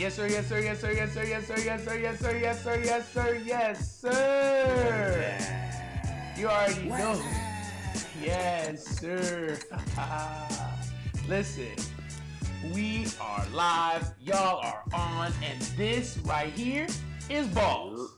Yes, sir. Yes, sir. Yes, sir. Yes, sir. Yes, sir. Yes, sir. Yes, sir. Yes, sir. Yes, sir. Yes, sir. You already know. Yes, sir. Listen, we are live. Y'all are on, and this right here is Balls,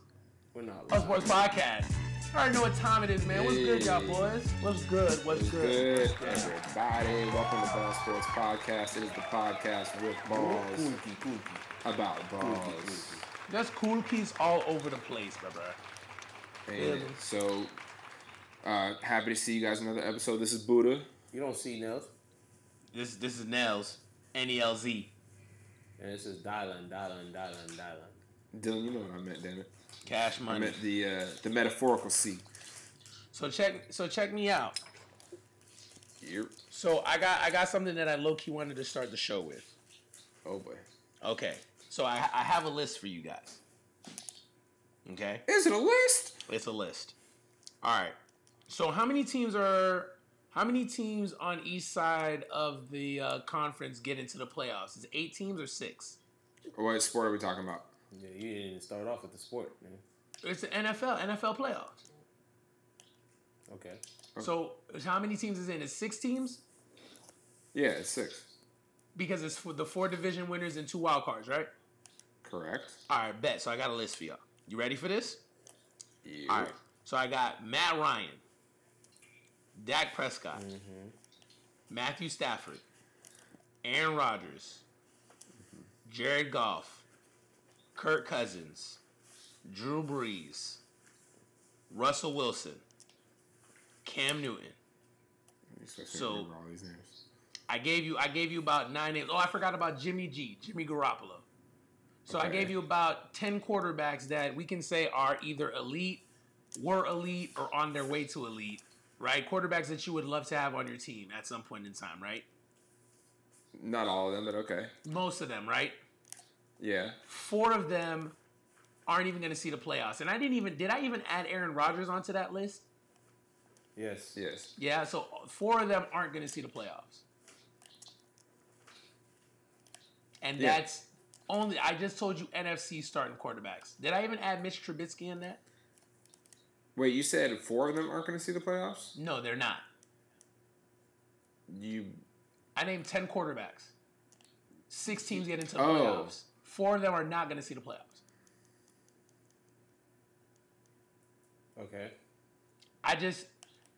We're not a sports podcast. You already know what time it is, man. What's good, y'all boys? What's good? What's What's good? good, everybody? Welcome to Ball Sports Podcast. It is the podcast with balls Kooky, kooky. about balls. There's cool keys all over the place, brother. And Yeah. so, uh, happy to see you guys in another episode. This is Buddha. You don't see nails. This this is Nels, N E L Z. And this is Dylan, Dylan, Dylan, Dylan. Dylan, you know what I meant, damn it. Cash I money. meant the uh, the metaphorical C. So check so check me out. Yep. So I got I got something that I low key wanted to start the show with. Oh boy. Okay. So I I have a list for you guys. Okay? Is it a list? It's a list. All right. So how many teams are how many teams on each side of the uh, conference get into the playoffs? Is it eight teams or six? What sport are we talking about? Yeah, you didn't start off with the sport, man. It's the NFL, NFL playoffs. Okay. So how many teams is in? It's six teams Yeah, it's six. because it's for the four division winners and two wild cards, right? Correct. All right, bet. So I got a list for y'all. You ready for this? Yep. All right. So I got Matt Ryan, Dak Prescott, mm-hmm. Matthew Stafford, Aaron Rodgers, Jared Goff, Kirk Cousins, Drew Brees, Russell Wilson, Cam Newton. You supposed to So- all these names. I gave you I gave you about nine names. Oh, I forgot about Jimmy G, Jimmy Garoppolo. So I gave you about ten quarterbacks that we can say are either elite, were elite, or on their way to elite. Right? Quarterbacks that you would love to have on your team at some point in time, right? Not all of them, but okay. Most of them, right? Yeah. Four of them aren't even going to see the playoffs. And I didn't even did I even add Aaron Rodgers onto that list? Yes. Yes. Yeah, so four of them aren't going to see the playoffs. And Yeah. that's only I just told you NFC starting quarterbacks. Did I even add Mitch Trubisky in that? Wait, you said four of them aren't going to see the playoffs? No, they're not. You I named 10 quarterbacks. Six teams get into the Oh. playoffs. Four of them are not going to see the playoffs. Okay. I just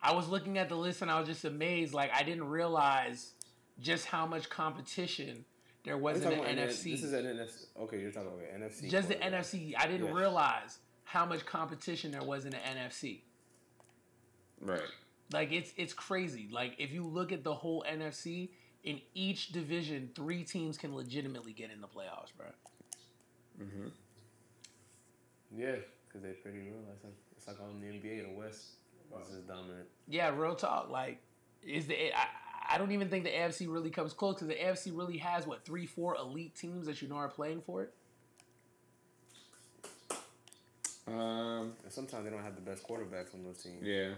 I was looking at the list and I was just amazed like I didn't realize just how much competition there was in the NFC. This is an NFC. Okay, you're talking about NFC. just the. NFC. I didn't Yes. realize how much competition there was in the NFC. right. Like it's it's crazy. Like if you look at the whole NFC, in each division, three teams can legitimately get in the playoffs, bro. Mm Mhm. Yeah, because they're pretty real. It's like it's like on the NBA, the West. This is dominant. Yeah, real talk. Like is the I, I don't even think the AFC really comes close because the AFC really has what three, four elite teams that you know are playing for it. Um. And sometimes they don't have the best quarterbacks on those teams. Yeah.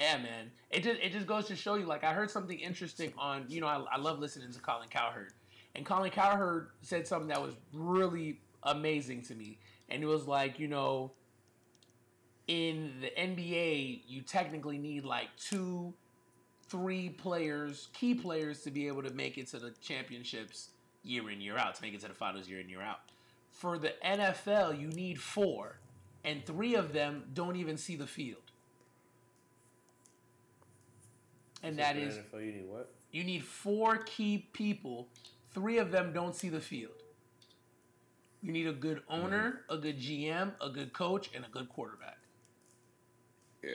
Yeah, man. It just it just goes to show you. Like I heard something interesting on. You know, I, I love listening to Colin Cowherd, and Colin Cowherd said something that was really amazing to me. And it was like, you know, in the NBA, you technically need like two, three players, key players, to be able to make it to the championships year in year out, to make it to the finals year in year out. For the NFL, you need four, and three of them don't even see the field. And that is NFL, you need what? you need four key people. Three of them don't see the field. You need a good owner, mm-hmm. a good GM, a good coach, and a good quarterback. Yeah.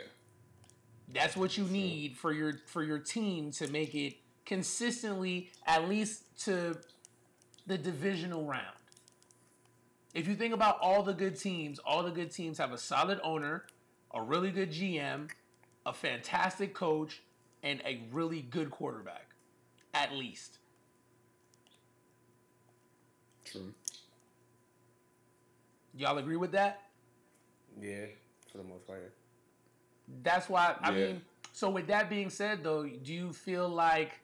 That's what you need for your for your team to make it consistently at least to the divisional round. If you think about all the good teams, all the good teams have a solid owner, a really good GM, a fantastic coach, and a really good quarterback. At least. True. Y'all agree with that? Yeah, for the most part. That's why I Yeah. mean. So with that being said, though, do you feel like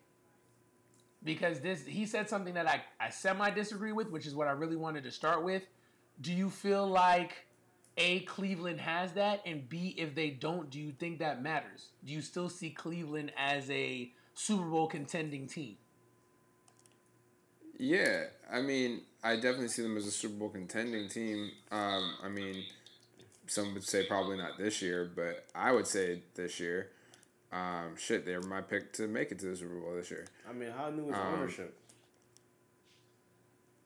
because this he said something that I, I semi disagree with, which is what I really wanted to start with. Do you feel like A, Cleveland has that, and B, if they don't, do you think that matters? Do you still see Cleveland as a Super Bowl contending team? Yeah, I mean, I definitely see them as a Super Bowl contending team. Um, I mean, some would say probably not this year, but I would say this year. Um, shit, they're my pick to make it to the Super Bowl this year. I mean, how new is Um, ownership?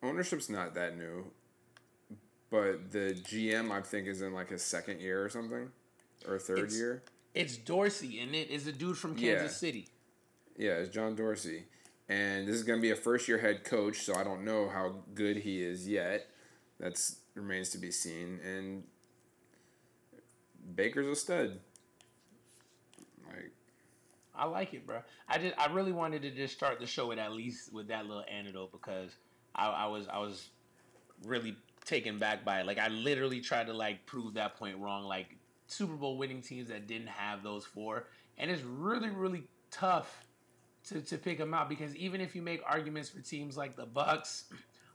Ownership's not that new, but the GM I think is in like his second year or something, or third It's- year. It's Dorsey, and it is a dude from Kansas Yeah. City. Yeah, it's John Dorsey. And this is going to be a first year head coach, so I don't know how good he is yet. That's remains to be seen. And Baker's a stud. Like, I like it, bro. I just I really wanted to just start the show with at least with that little anecdote because I, I was I was really taken back by it. Like I literally tried to like prove that point wrong. Like Super Bowl winning teams that didn't have those four, and it's really really tough to, to pick them out because even if you make arguments for teams like the Bucs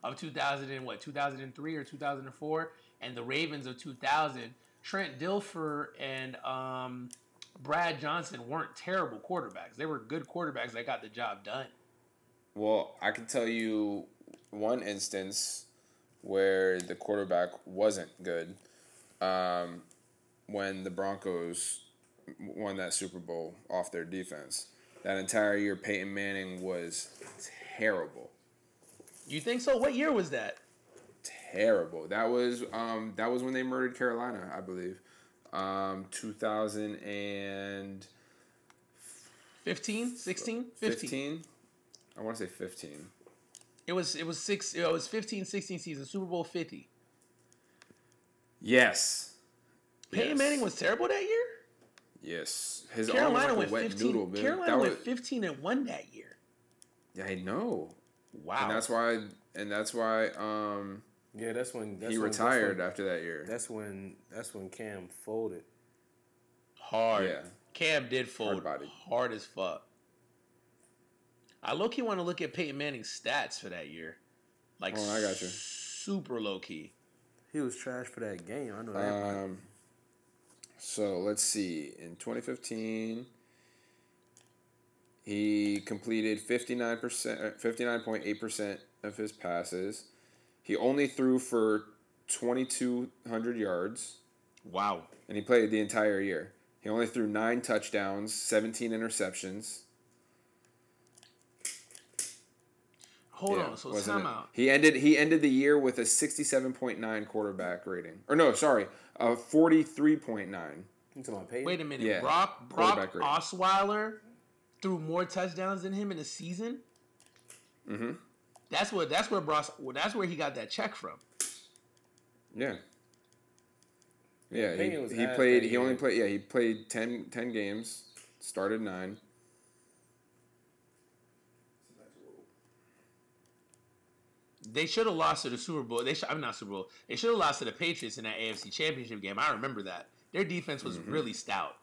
of 2000 and what 2003 or 2004 and the Ravens of 2000, Trent Dilfer and um, Brad Johnson weren't terrible quarterbacks. They were good quarterbacks that got the job done. well, I can tell you one instance where the quarterback wasn't good um, when the Broncos won that Super Bowl off their defense. That entire year, Peyton Manning was terrible. You think so? What year was that? terrible. That was um that was when they murdered Carolina, I believe. Um 2015. 15, 16, 15. I want to say 15. It was it was six it was 15, 16 season, Super Bowl 50. Yes. Peyton Yes. Manning was terrible that year? Yes. His Carolina arm was went like a wet 15. noodle, man. Carolina that went was, 15 and 1 that year. Yeah, I know. Wow. And that's why and that's why um Yeah, that's when that's he when, that's retired when- after that year. That's when that's when Cam folded. hard. Yeah. Cam did fold Hard-bodied. hard as fuck. I low key want to look at Peyton Manning's stats for that year. Like Oh, I got you. super low key. He was trash for that game. I know that. Um, so let's see. In 2015, he completed 59%, 59.8% of his passes. He only threw for 2,200 yards, Wow. and he played the entire year. He only threw nine touchdowns, 17 interceptions. Hold Yeah, on. So wasn't time it? out. He ended he ended the year with a 67.9 quarterback rating. Or no, sorry, a 43.9. You talking about Peyton? Wait a minute. Yeah, Brock Brock quarterback. Osweiler threw more touchdowns than him in a season. Mhm. That's what. That's where Brock. well, That's where he got that check from. Yeah. Yeah, he, he played. He only played. Yeah, he played 10, 10 games. Started nine. They should have lost to the Super Bowl. They should. I'm not Super Bowl. They should have lost to the Patriots in that AFC Championship game. I remember that. Their defense was Mm-hmm. really stout.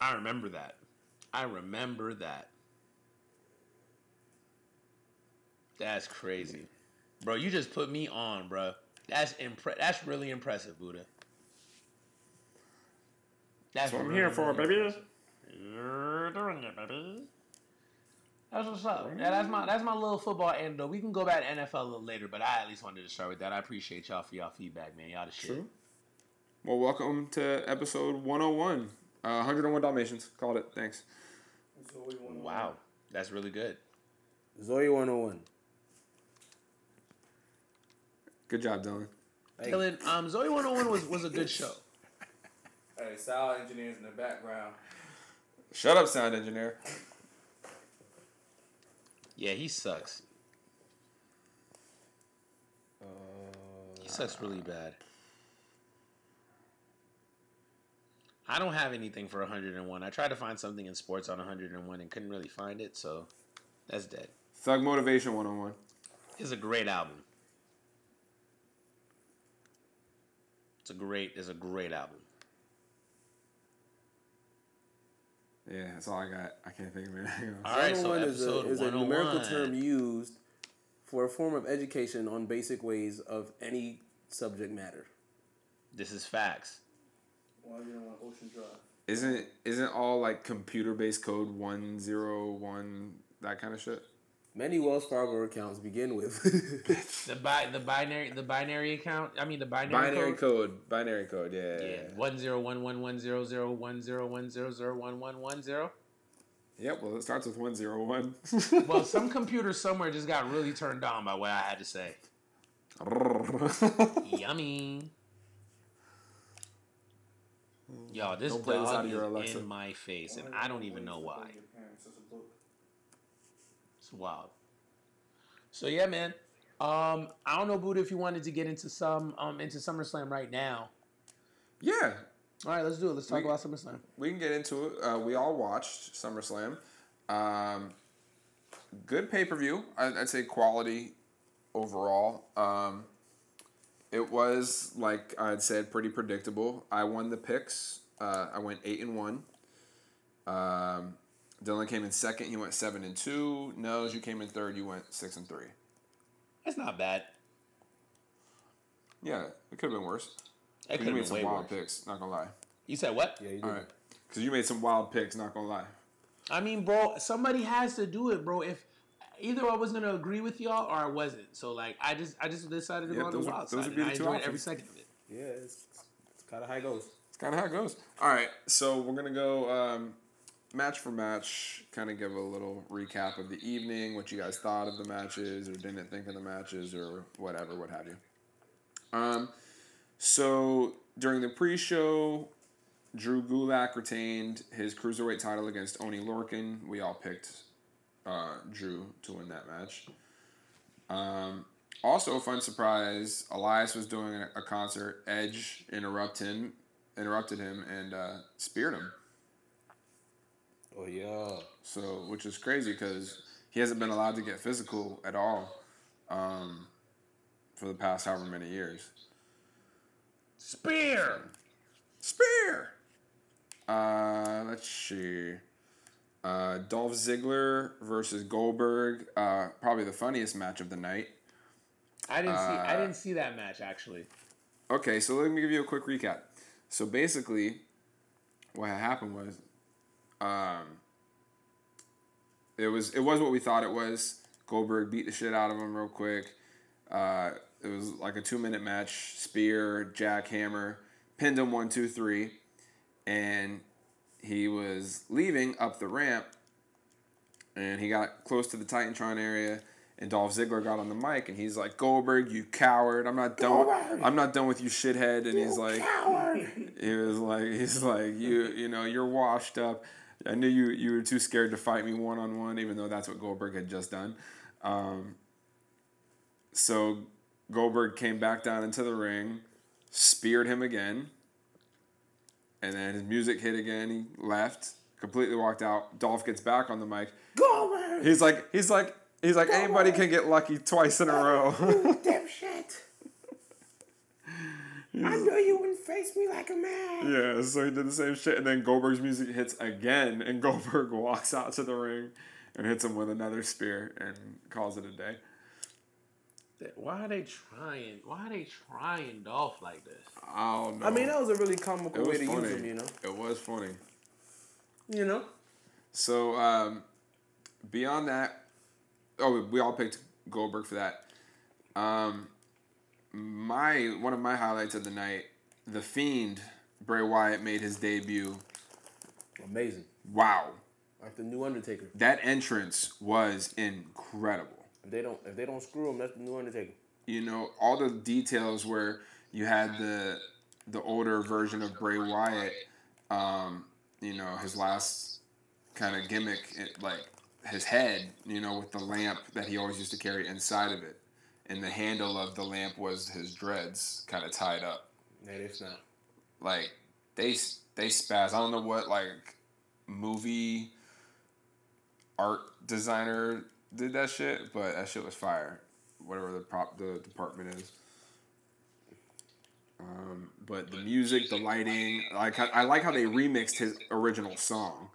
I remember that. I remember that. That's crazy, bro. You just put me on, bro. That's impre- That's really impressive, Buddha. That's, That's what I'm really, here for, baby. You're doing it, baby. That's what's up. Yeah, that's my that's my little football anecdote. We can go back to NFL a little later, but I at least wanted to start with that. I appreciate y'all for y'all feedback, man. Y'all the shit. True. Well, welcome to episode 101. Uh, 101 Dalmatians. Called it. Thanks. Wow, that's really good. Zoey 101. Good job, Dylan. Hey. Dylan, um, Zoey 101 was was a good show. Hey, sound engineers in the background. Shut up, sound engineer. Yeah, he sucks. Uh, He sucks really bad. I don't have anything for 101. I tried to find something in sports on 101 and couldn't really find it, so that's dead. Thug Motivation 101. is a great album. It's a great. It's a great album. Yeah, that's all I got. I can't think of anything else. All right, so 101 is a, episode is a oh numerical term used for a form of education on basic ways of any subject matter. This is facts. One zero one Ocean Drive. Isn't isn't all like computer based code one zero one that kind of shit? Many Wells Fargo accounts begin with The bi- the binary the binary account. I mean the binary, Binary code. code. Binary code. Yeah. Yeah, one zero one one one zero zero one zero one zero zero one one one zero. Yep. Well, it starts with one zero one. Well, some computer somewhere just got really turned on by what I had to say. Yummy. Yo, this Don't play this out dog of your is Alexa. in my face, and I don't even know why. Your parents, that's a book. It's wild. So yeah, man. Um, I don't know, Buddha, if you wanted to get into some um into SummerSlam right now. yeah, All right, let's do it. Let's talk We- about SummerSlam. we can get into it. Uh, we all watched SummerSlam. Um, good pay per view. I'd say quality overall. Um, it was like I'd said, pretty predictable. I won the picks. Uh, I went eight and one. Um, Dylan came in second. He went seven and two. Nels, you came in third. You went six and three. That's not bad. Yeah, it could have been worse. That could You have made been some way wild worse. picks. Not gonna lie. You said what? yeah, you All do. right, because you made some wild picks. Not gonna lie. I mean, bro, somebody has to do it, bro. If either I was gonna agree with y'all or I wasn't. So like, I just I just decided to Yeah, go on the those would- wild those side. would and be I the two enjoyed every second of it. Yeah, it's, it's kind of how it goes. It's kind of how it goes. All right, so we're gonna go um, match for match. Kind of give a little recap of the evening, what you guys thought of the matches, or didn't think of the matches, or whatever, what have you. Um, so during the pre-show, Drew Gulak retained his cruiserweight title against Oney Lorcan. We all picked uh, Drew to win that match. Um, also, a fun surprise: Elias was doing a, concert. Edge interrupt him, interrupted him, and uh, speared him. Oh yeah. So, which is crazy because he hasn't been allowed to get physical at all um, for the past however many years. Spear. Spear. Uh, let's see. Uh, Dolph Ziggler versus Goldberg. Uh, probably the funniest match of the night. I didn't see. I Uh, didn't see that match actually. Okay, so let me give you a quick recap. So basically, what happened was, um, it was it was what we thought it was. Goldberg beat the shit out of him real quick. Uh, it was like a two minute match. Spear, jackhammer, pinned him one, two, three, and he was leaving up the ramp, and he got close to the Titantron area. And Dolph Ziggler got on the mic and he's like, Goldberg, you coward! I'm not done. With, I'm not done with you, shithead. And he's like, he was like, he's like, you, you know, you're washed up. I knew you, you were too scared to fight me one on one, even though that's what Goldberg had just done. Um, so Goldberg came back down into the ring, speared him again, and then his music hit again. He left, completely walked out. Dolph gets back on the mic. Goldberg, He's like, he's like, he's like, anybody can get lucky twice in a row. dipshit. I knew you wouldn't face me like a man. yeah, so he did the same shit, and then Goldberg's music hits again, and Goldberg walks out to the ring and hits him with another spear and calls it a day. Why are they trying? Why are they trying Dolph like this? I don't know. I mean, that was a really comical way to funny. use him, you know. It was funny. You know. So um, beyond that, oh, we all picked Goldberg for that. Um, my one of my highlights of the night, the Fiend Bray Wyatt made his debut. Amazing. Wow, Like the new Undertaker. that entrance was incredible. If they don't, if they don't screw him, that's the new Undertaker. You know all the details where you had the the older version of Bray Wyatt. Um, you know his last kind of gimmick, it, like his head. You know with the lamp that he always used to carry inside of it, and the handle of the lamp was his dreads, kind of tied up. That is not. Like they they spaz. I don't know what like movie art designer did that shit, but that shit was fire. Whatever the prop the department is. Um, but the music, the lighting, like I, I like how they remixed his original song.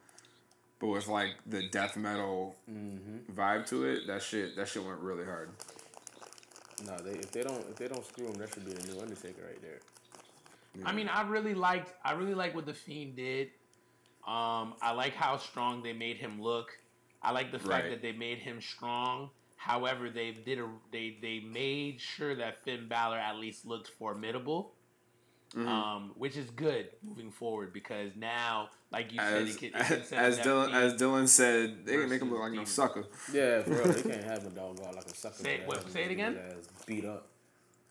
but with like the death metal vibe to it, that shit that shit went really hard. No, they if they don't if they don't screw him, that should be the new Undertaker right there. I mean, I really liked I really like what the Fiend did. Um, I like how strong they made him look. I like the fact Right. that they made him strong. However, they did a they they made sure that Finn Balor at least looked formidable, Mm-hmm. um, which is good moving forward because now, like you said, As it can, it can set as Dylan Fiend- as Dylan said, they can make him look like no sucker. Yeah, for real, they can't have a dog go out like a sucker. Say- They what, have say it again? his beat up.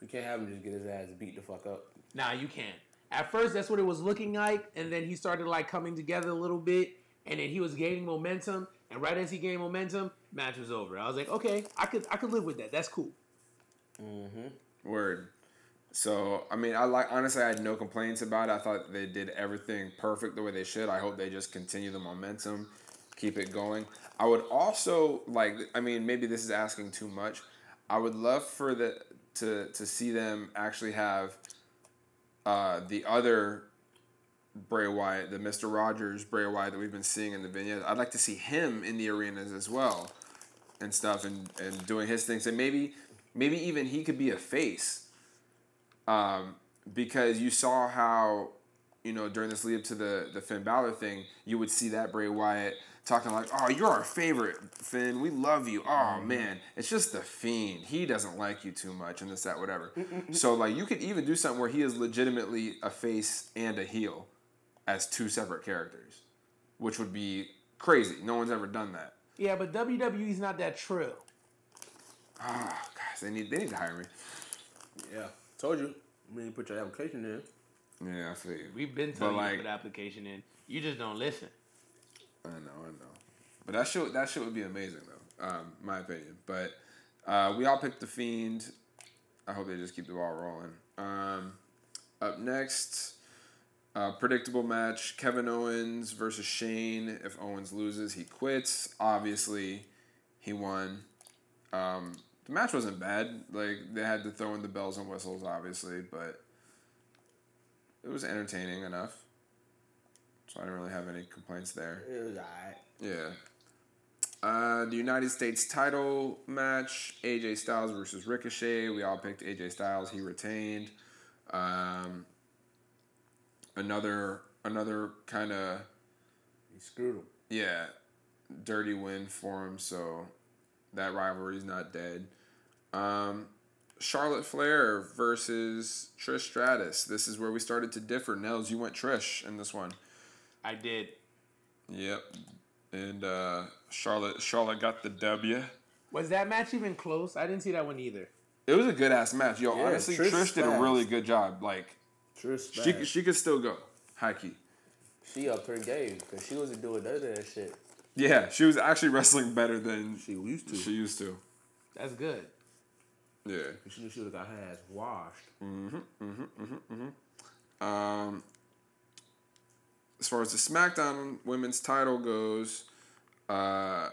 You can't have him just get his ass beat the fuck up. Nah, you can't. At first, that's what it was looking like, and then he started like coming together a little bit, and then he was gaining momentum. And right as he gained momentum, match was over. I was like, okay, I could I could live with that. That's cool. Mm-hmm. Word. So I mean, I like honestly, I had no complaints about it. I thought they did everything perfect the way they should. I hope they just continue the momentum, keep it going. I would also like. I mean, maybe this is asking too much. I would love for the to to see them actually have uh, the other Bray Wyatt, the Mister Rogers Bray Wyatt that we've been seeing in the vignettes. I'd like to see him in the arenas as well and stuff and, and doing his things and maybe maybe even he could be a face um, because you saw how you know during this lead up to the the Finn Balor thing you would see that Bray Wyatt talking like oh you're our favorite Finn. We love you. Oh man it's just the fiend. He doesn't like you too much and this that whatever. So like you could even do something where he is legitimately a face and a heel as two separate characters which would be crazy. No one's ever done that. Yeah, but WWE's not that true. Ah, guys, they need they need to hire me. Yeah, told you. When you put your application in, Yeah, I see. We've been telling like- you to put application in. You just don't listen. I know, I know. But that shit that shit would be amazing though, um, my opinion. But uh, we all picked the fiend. I hope they just keep the ball rolling. Um, up next, uh, predictable match: Kevin Owens versus Shane. If Owens loses, he quits. Obviously, he won. Um, the match wasn't bad. Like they had to throw in the bells and whistles, obviously, but it was entertaining enough. So I didn't really have any complaints there. it was alright. Yeah. Uh, the United States title match: AJ Styles versus Ricochet. We all picked AJ Styles. He retained. Um, another another kind of He screwed him. yeah, dirty win for him. So that rivalry's not dead. Um, Charlotte Flair versus Trish Stratus. This is where we started to differ. Nels, you went Trish in this one. I did. Yep. And uh, Charlotte Charlotte got the W. Was that match even close? I didn't see that one either. It was a good ass match. Yo, Yeah, honestly, Trish Trish, did a really good job. Like Trish, she bad. she could still go. High key. she upped her game because she wasn't doing none of that shit. Yeah, she was actually wrestling better than She used to. she used to. That's good. Yeah. She knew she would have got her ass washed. Mhm, mhm, mhm, mhm. Um, as far as the SmackDown Women's Title goes, uh,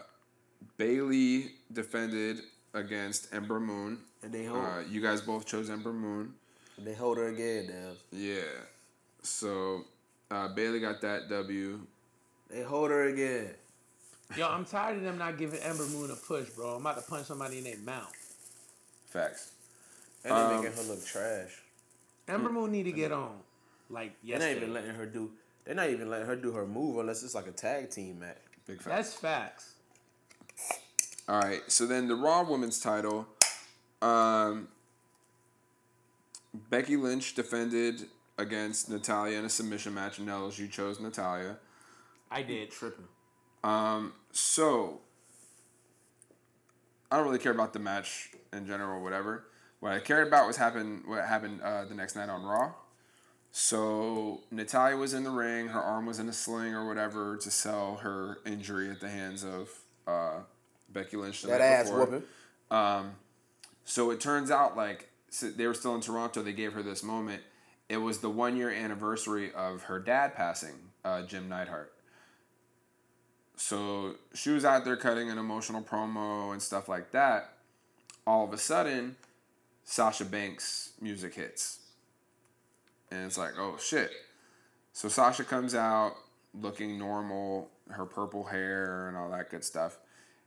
Bayley defended against Ember Moon. And they hold, Uh, you guys both chose Ember Moon. they hold her again now. Yeah. So uh, Bayley got that W. They hold her again. Yo, I'm tired of them not giving Ember Moon a push, bro. I'm about to punch somebody in their mouth. Facts. And they Um, making her look trash. Ember Moon need to get on. Like yesterday. They're not even letting her do. They're not even letting her do her move unless it's like a tag team match. Big facts. That's facts. All right. So then the Raw Women's Title, um, Becky Lynch defended against Natalya in a submission match. and Nels, you chose Natalya. I did. Tripping. Um, so I don't really care about the match in general, or whatever. What I cared about was happen what happened uh, the next night on Raw. So Natalya was in the ring, her arm was in a sling or whatever to sell her injury at the hands of uh, Becky Lynch. That ass before. whooping. Um, so it turns out like so they were still in Toronto. They gave her this moment. It was the one year anniversary of her dad passing, uh, Jim Neidhart. So she was out there cutting an emotional promo and stuff like that. All of a sudden, Sasha Banks music hits. And it's like, oh shit. So Sasha comes out, looking normal, her purple hair and all that good stuff.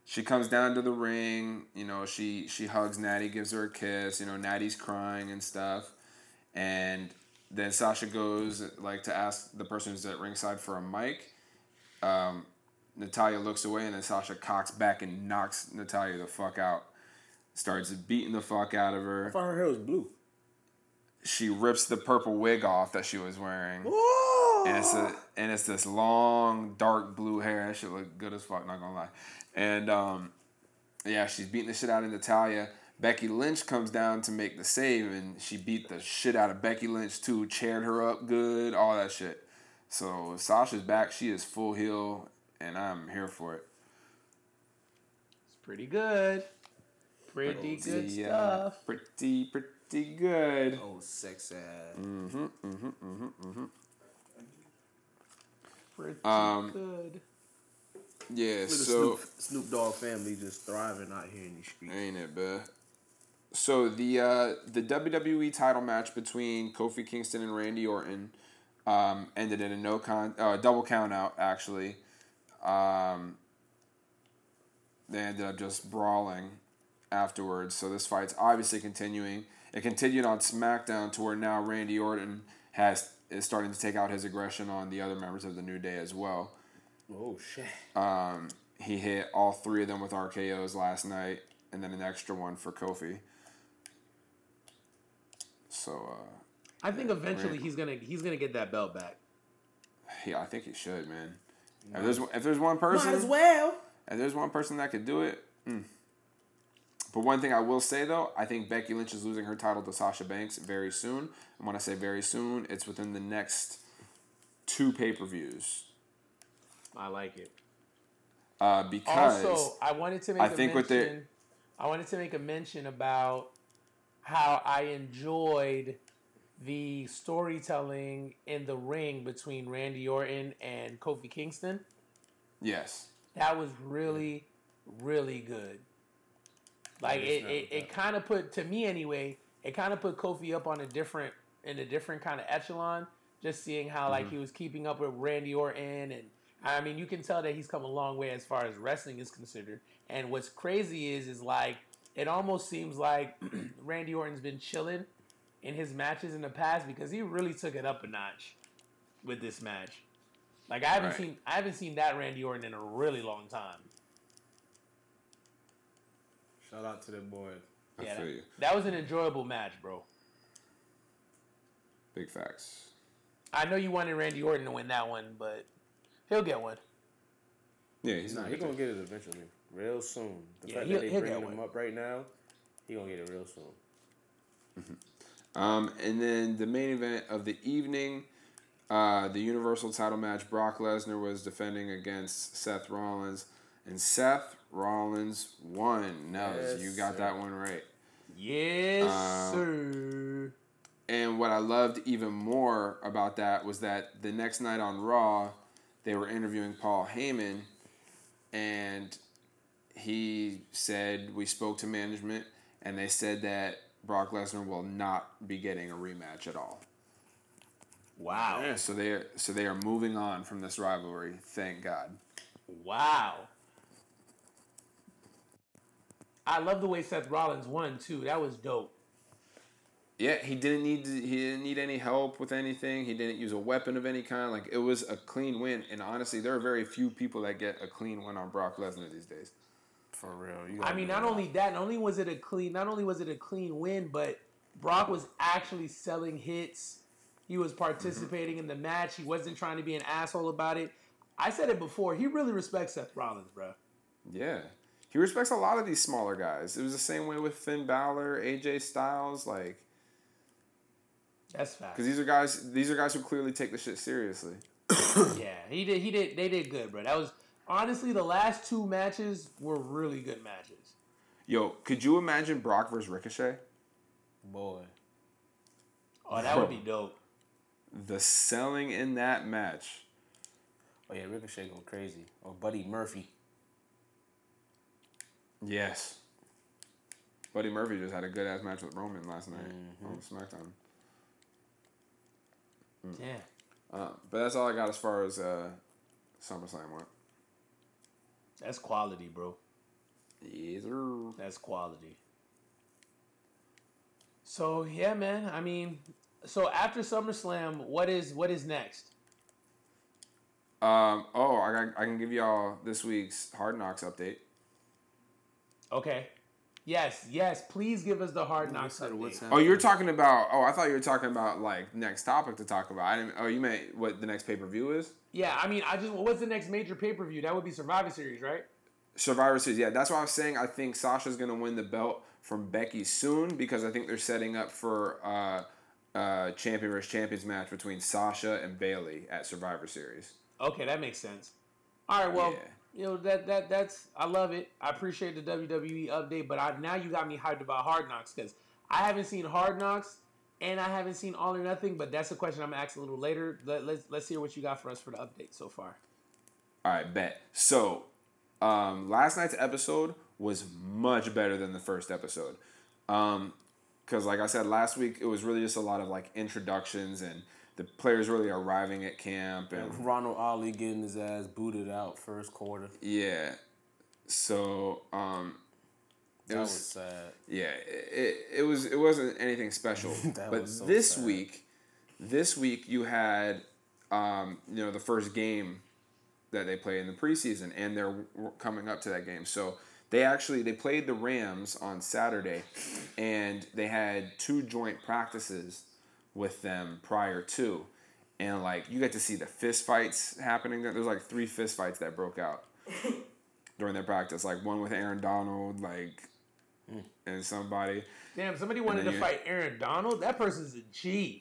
She comes down to the ring, you know, she she hugs Natty, gives her a kiss, you know, Natty's crying and stuff. And then Sasha goes like to ask the person who's at ringside for a mic. Um, Natalya looks away and then Sasha cocks back and knocks Natalya the fuck out. Starts beating the fuck out of I her. thought her hair was blue. She rips the purple wig off that she was wearing. And it's a, and it's this long dark blue hair. That shit look good as fuck. Not gonna lie. And um, yeah, she's beating the shit out of Natalya. Becky Lynch comes down to make the save, and she beat the shit out of Becky Lynch too. Chaired her up good, all that shit. So Sasha's back. She is full heel, and I'm here for it. It's pretty good. Pretty good Pretty, uh, stuff. pretty pretty good. Oh, sex ass. Mm-hmm, mm-hmm, mm-hmm, mm-hmm. Pretty um, good. Yeah. Look at So. Snoop, Snoop Dogg family just thriving out here in these streets. Ain't it, bruh? So the uh, the WWE title match between Kofi Kingston and Randy Orton um, ended in a no con uh, double count out actually. Um, they ended up just brawling afterwards. So this fight's obviously continuing. It continued on SmackDown to where now Randy Orton has is starting to take out his aggression on the other members of the New Day as well. Oh shit. Um, he hit all three of them with RKO's last night, and then an extra one for Kofi. So, uh, I think eventually he's gonna he's gonna get that belt back. yeah, I think he should, man. If there's if there's one person, Might as well. if there's one person that could do it. mm. But one thing I will say though, I think Becky Lynch is losing her title to Sasha Banks very soon. And when I say very soon, it's within the next two pay per views. I like it. Uh, because Also, I wanted to make I a think what they're- mention. I wanted to make a mention about how I enjoyed the storytelling in the ring between Randy Orton and Kofi Kingston. yes, That was really, really good. Like Yeah, it, it, it kind of put to me anyway. It kind of put Kofi up on a different in a different kind of echelon. Just seeing how like Mm-hmm. he was keeping up with Randy Orton, and I mean you can tell that he's come a long way as far as wrestling is considered. And what's crazy is is like it almost seems like Randy Orton's been chilling in his matches in the past because he really took it up a notch with this match. Like I haven't Right. seen I haven't seen that Randy Orton in a really long time. Shout out to the boy. I Yeah, feel that, you. that was an enjoyable match, bro. Big facts. I know you wanted Randy Orton to win that one, but he'll get one. Yeah, he's Nah, not He's gonna gonna get it eventually, real soon. The Yeah, fact he'll- that they he'll bringing get him one. up right now, he gonna get it real soon. Mm-hmm. Um, and then the main event of the evening, uh, the Universal title match, Brock Lesnar was defending against Seth Rollins, and Seth Rollins won. No, Yes, you got sir. that one right. Yes, Um, sir. And what I loved even more about that was that the next night on Raw, they were interviewing Paul Heyman, and he said we spoke to management, and they said that Brock Lesnar will not be getting a rematch at all. Wow. Yeah. So they are so they are moving on from this rivalry. Thank God. Wow. I love the way Seth Rollins won too. That was dope. Yeah, he didn't need to, he didn't need any help with anything. He didn't use a weapon of any kind. Like it was a clean win. And honestly, there are very few people that get a clean win on Brock Lesnar these days. For real. You I mean, not that. only that, not only was it a clean, not only was it a clean win, but Brock was actually selling hits. He was participating in the match. He wasn't trying to be an asshole about it. I said it before. He really respects Seth Rollins, bro. Yeah. He respects a lot of these smaller guys. It was the same way with Finn Balor, AJ Styles, like That's fact. because these are guys. These are guys who clearly take the shit seriously. Yeah, he did. He did. They did good, bro. That was honestly the last two matches were really good matches. Yo, could you imagine Brock versus Ricochet? boy. Oh, that would be dope. The selling in that match. Oh yeah, Ricochet go crazy. Or Buddy Murphy. Yes. Buddy Murphy just had a good ass match with Roman last night on SmackDown. Yeah. Uh, but that's all I got as far as uh, SummerSlam went. That's quality, bro. Yes, sir. That's quality. So yeah, man. I mean, so after SummerSlam, what is what is next? Um, oh, I, got, I can give y'all this week's Hard Knocks update. Okay. Yes, yes. Please give us the hard knocks said what's update. Oh, you're talking about. Oh, I thought you were talking about like next topic to talk about. I didn't. Oh, you meant what the next pay per view is? Yeah, I mean, I just what's the next major pay per view? That would be Survivor Series, right? Survivor Series. Yeah, that's why I was saying. I think Sasha's gonna win the belt from Becky soon because I think they're setting up for uh, uh, champion versus champions match between Sasha and Bayley at Survivor Series. Okay, that makes sense. All right, well, Yeah. you know that that that's I love it. I appreciate the WWE update, but I now you got me hyped about Hard Knocks because I haven't seen Hard Knocks and I haven't seen All or Nothing. But that's a question I'm gonna ask a little later. Let, let's let's hear what you got for us for the update so far. All right, bet. So, um, last night's episode was much better than the first episode. Um, because like I said last week, it was really just a lot of like introductions and the players really arriving at camp and Ronald Ollie getting his ass booted out first quarter. yeah. So, um, it That was, was sad. yeah, it, it was it wasn't anything special. That but was so this sad. week, this week you had um, you know the first game that they play in the preseason, and they're coming up to that game. So they actually they played the Rams on Saturday, and they had two joint practices with them prior to, and like you get to see the fist fights happening. There. There's like three fist fights that broke out during their practice. Like one with Aaron Donald, like and somebody. Damn, somebody wanted to you- fight Aaron Donald. That person's a G.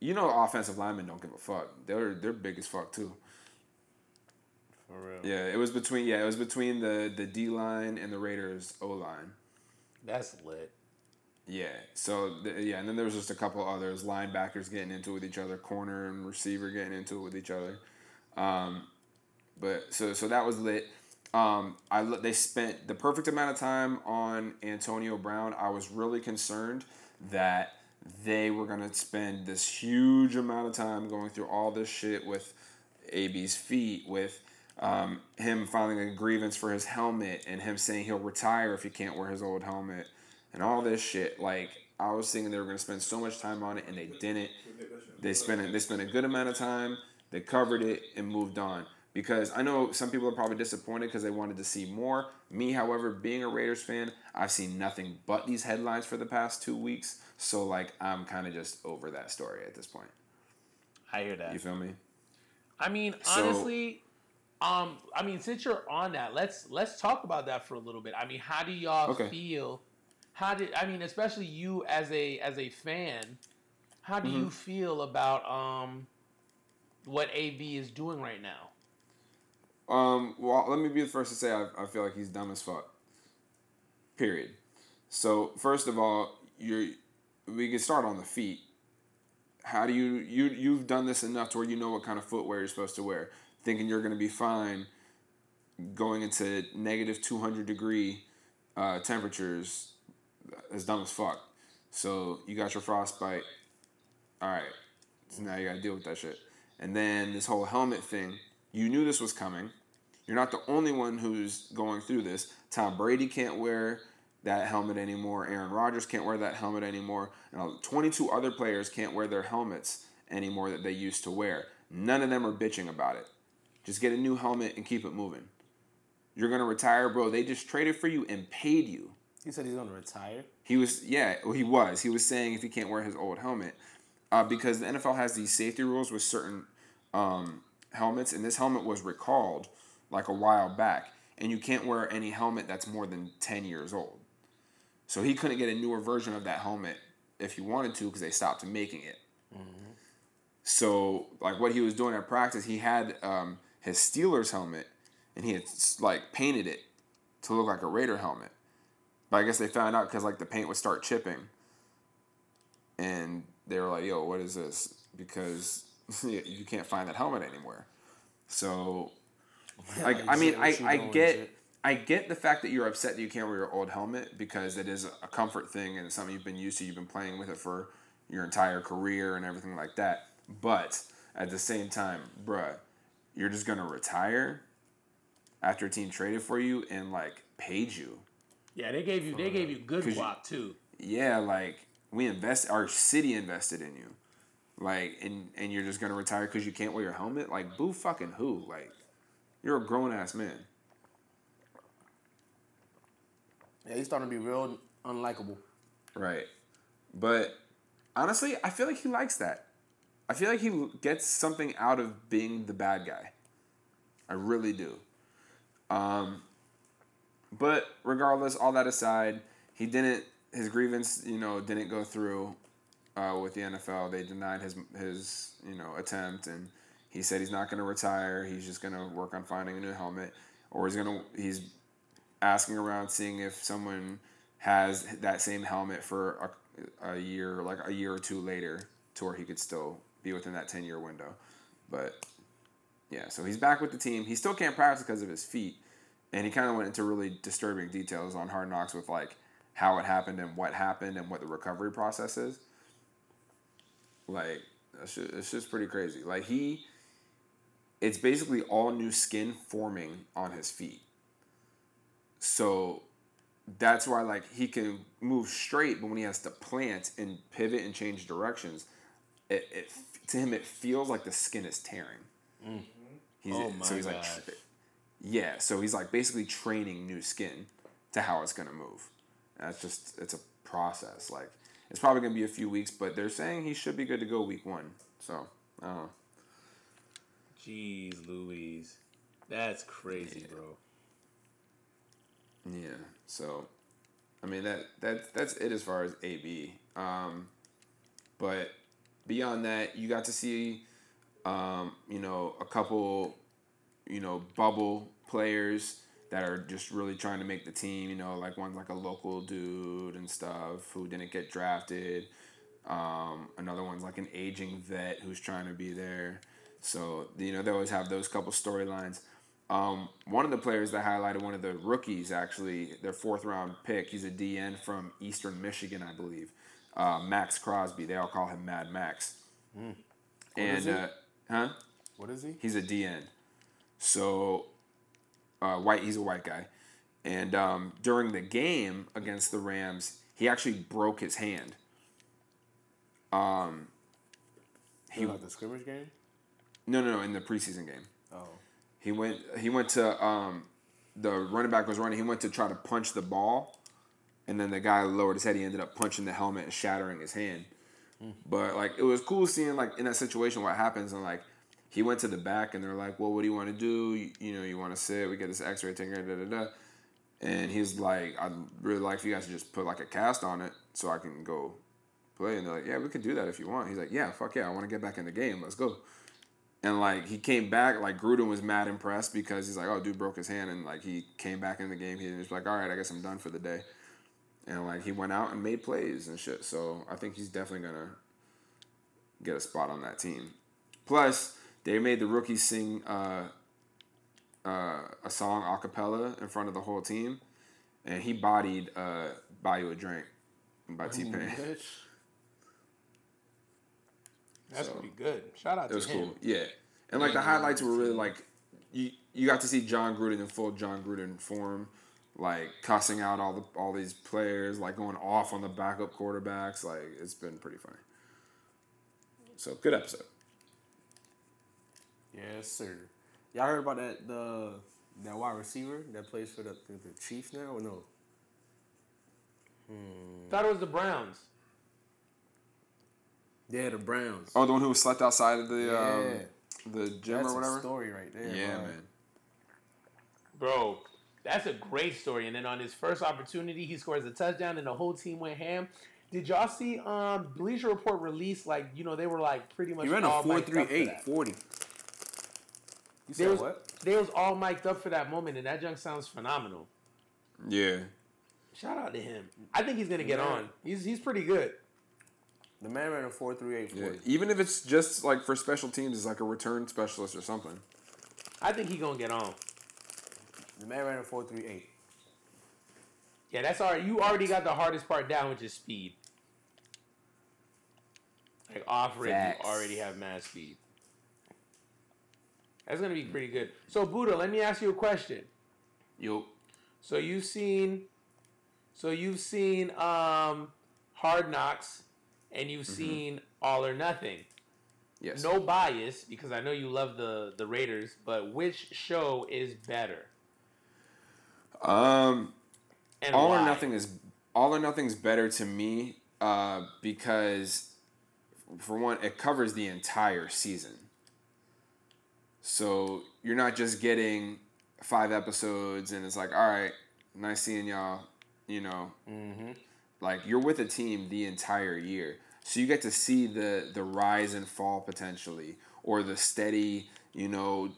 You know, offensive linemen don't give a fuck. They're they're big as fuck too. For real. Yeah, it was between yeah, it was between the the D line and the Raiders O line. That's lit. Yeah. So the, yeah, and then there was just a couple others, linebackers getting into it with each other, corner and receiver getting into it with each other. Um, but so so that was lit. Um, I they spent the perfect amount of time on Antonio Brown. I was really concerned that they were gonna spend this huge amount of time going through all this shit with AB's feet, with um, him filing a grievance for his helmet, and him saying he'll retire if he can't wear his old helmet, and all this shit. Like I was thinking they were gonna spend so much time on it, and they didn't. They spent they spent a good amount of time. They covered it and moved on. Because I know some people are probably disappointed because they wanted to see more. Me, however, being a Raiders fan, I've seen nothing but these headlines for the past two weeks. So like I'm kind of just over that story at this point. I hear that. You feel me? I mean, So- honestly, um, I mean, since you're on that, let's let's talk about that for a little bit. I mean, how do y'all Okay. feel? How did I mean, especially you as a as a fan, how do Mm-hmm. you feel about um what AB is doing right now? Um, well, let me be the first to say I, I feel like he's dumb as fuck. Period. So first of all, you're we can start on the feet. How do you you you've done this enough to where you know what kind of footwear you're supposed to wear, thinking you're gonna be fine going into negative two hundred degree uh, temperatures is dumb as fuck. So you got your frostbite. All right, so now you gotta deal with that shit. And then this whole helmet thing, you knew this was coming. You're not the only one who's going through this. Tom Brady can't wear that helmet anymore. Aaron Rodgers can't wear that helmet anymore. And 22 other players can't wear their helmets anymore that they used to wear. None of them are bitching about it. Just get a new helmet and keep it moving. You're gonna retire, bro. They just traded for you and paid you. He said he's gonna retire. He was, yeah, well, he was. He was saying if he can't wear his old helmet, uh, because the NFL has these safety rules with certain um, helmets, and this helmet was recalled like a while back, and you can't wear any helmet that's more than ten years old. So he couldn't get a newer version of that helmet if he wanted to because they stopped making it. So like what he was doing at practice, he had um, his Steelers helmet, and he had like painted it to look like a Raider helmet. But I guess they found out because like the paint would start chipping, and they were like, "Yo, what is this?" Because you can't find that helmet anywhere. So, like, I mean, I, I get? I get the fact that you're upset that you can't wear your old helmet because it is a comfort thing and it's something you've been used to. You've been playing with it for your entire career and everything like that. But at the same time, bruh, you're just gonna retire after a team traded for you and like paid you. Yeah, they gave you they gave you good 'Cause you- guap too. Yeah, like we invest, our city invested in you, like, and and you're just gonna retire because you can't wear your helmet. Like, boo, fucking who? Like, you're a grown ass man. Yeah, he's starting to be real unlikable. Right. But honestly, I feel like he likes that. I feel like he gets something out of being the bad guy. I really do. Um, but regardless, all that aside, he didn't. His grievance, you know, didn't go through uh, with the NFL. They denied his his you know attempt, and he said he's not going to retire. He's just going to work on finding a new helmet, or he's gonna he's asking around, seeing if someone has that same helmet for a, a year, like a year or two later, to where he could still be within that 10 year window. But yeah, so he's back with the team. He still can't practice because of his feet. And he kind of went into really disturbing details on Hard Knocks with like how it happened and what happened and what the recovery process is. Like, it's just, it's just pretty crazy. Like, he, it's basically all new skin forming on his feet. So that's why like he can move straight, but when he has to plant and pivot and change directions, it, it to him it feels like the skin is tearing. Mm-hmm. He's, Oh my so he's like, gosh. tr- yeah. So he's like basically training new skin to how it's gonna move. That's just it's a process. Like it's probably gonna be a few weeks, but they're saying he should be good to go week one. So I don't know. Jeez Louise. That's crazy, bro. Yeah. So, I mean that that that's it as far as AB. Um, but beyond that, you got to see, um, you know, a couple, you know, bubble players that are just really trying to make the team. You know, like one's like a local dude and stuff who didn't get drafted. Um, another one's like an aging vet who's trying to be there. So you know they always have those couple storylines. Um, one of the players that highlighted one of the rookies, actually, their fourth round pick. He's a DN from Eastern Michigan, I believe. Uh, Maxx Crosby. They all call him Mad Max. And is he? uh, huh? What is he? He's a DN. So uh, white. He's a white guy. And um, during the game against the Rams, he actually broke his hand. Um, He like the scrimmage game. No, no, no, in the preseason game. Oh, He went. He went to um, the running back was running. He went to try to punch the ball, and then the guy lowered his head. He ended up punching the helmet and shattering his hand. But like it was cool seeing like in that situation what happens and like he went to the back and they're like, well, what do you want to do? You, you know, you want to sit? We get this X-ray taken. Da da da. And he's like, I'd really like for you guys to just put like a cast on it so I can go play. And they're like, yeah, we can do that if you want. He's like, yeah, fuck yeah, I want to get back in the game. Let's go. And like he came back, like Gruden was mad impressed because he's like, oh, dude broke his hand, and like he came back in the game. He was like, all right, I guess I'm done for the day. And like he went out and made plays and shit. So I think he's definitely gonna get a spot on that team. Plus, they made the rookies sing uh, uh, a song a cappella in front of the whole team, and he bodied uh, "Buy You a Drink" by T Pain. Bitch. That's So- pretty good. Shout out It to was him. cool. Yeah. And like the highlights were really like you you got to see Jon Gruden in full Jon Gruden form, like cussing out all the all these players, like going off on the backup quarterbacks. Like it's been pretty funny. So good episode. Yes, sir. Y'all heard about that the that wide receiver that plays for the, the, the Chiefs now or no? Thought it was the Browns. Yeah, the Browns. Oh, the one who was slept outside of the yeah, um, the gym that's or whatever. a story right there. yeah, bro. man. Bro, that's a great story. And then on his first opportunity, he scores a touchdown and the whole team went ham. Did y'all see um Bleacher Report release? like, you know, they were like pretty much He ran a all four mic'd three up for eight that. forty. You They said was, what? they was all mic'd up for that moment and that junk sounds phenomenal. Yeah. Shout out to him. I think he's gonna get Yeah. on. He's he's pretty good. The man ran a four three eight Yeah. Even if it's just like for special teams, it's like a return specialist or something. I think he's gonna get on. The man ran a four three eight. Yeah, that's all right. You already got the hardest part down, which is speed. Like off rip, you already have mass speed. That's gonna be pretty good. So Buddha, let me ask you a question. Yo, So you've seen, so you've seen um, Hard Knocks, and you've seen All or Nothing. yes. No bias, because I know you love the the Raiders, but which show is better? Um, And all why? or nothing is all or nothing's better to me uh, because for one it covers the entire season so you're not just getting five episodes and it's like all right nice seeing y'all you know Mm-hmm. Like you're with a team the entire year. So you get to see the the rise and fall potentially or the steady you know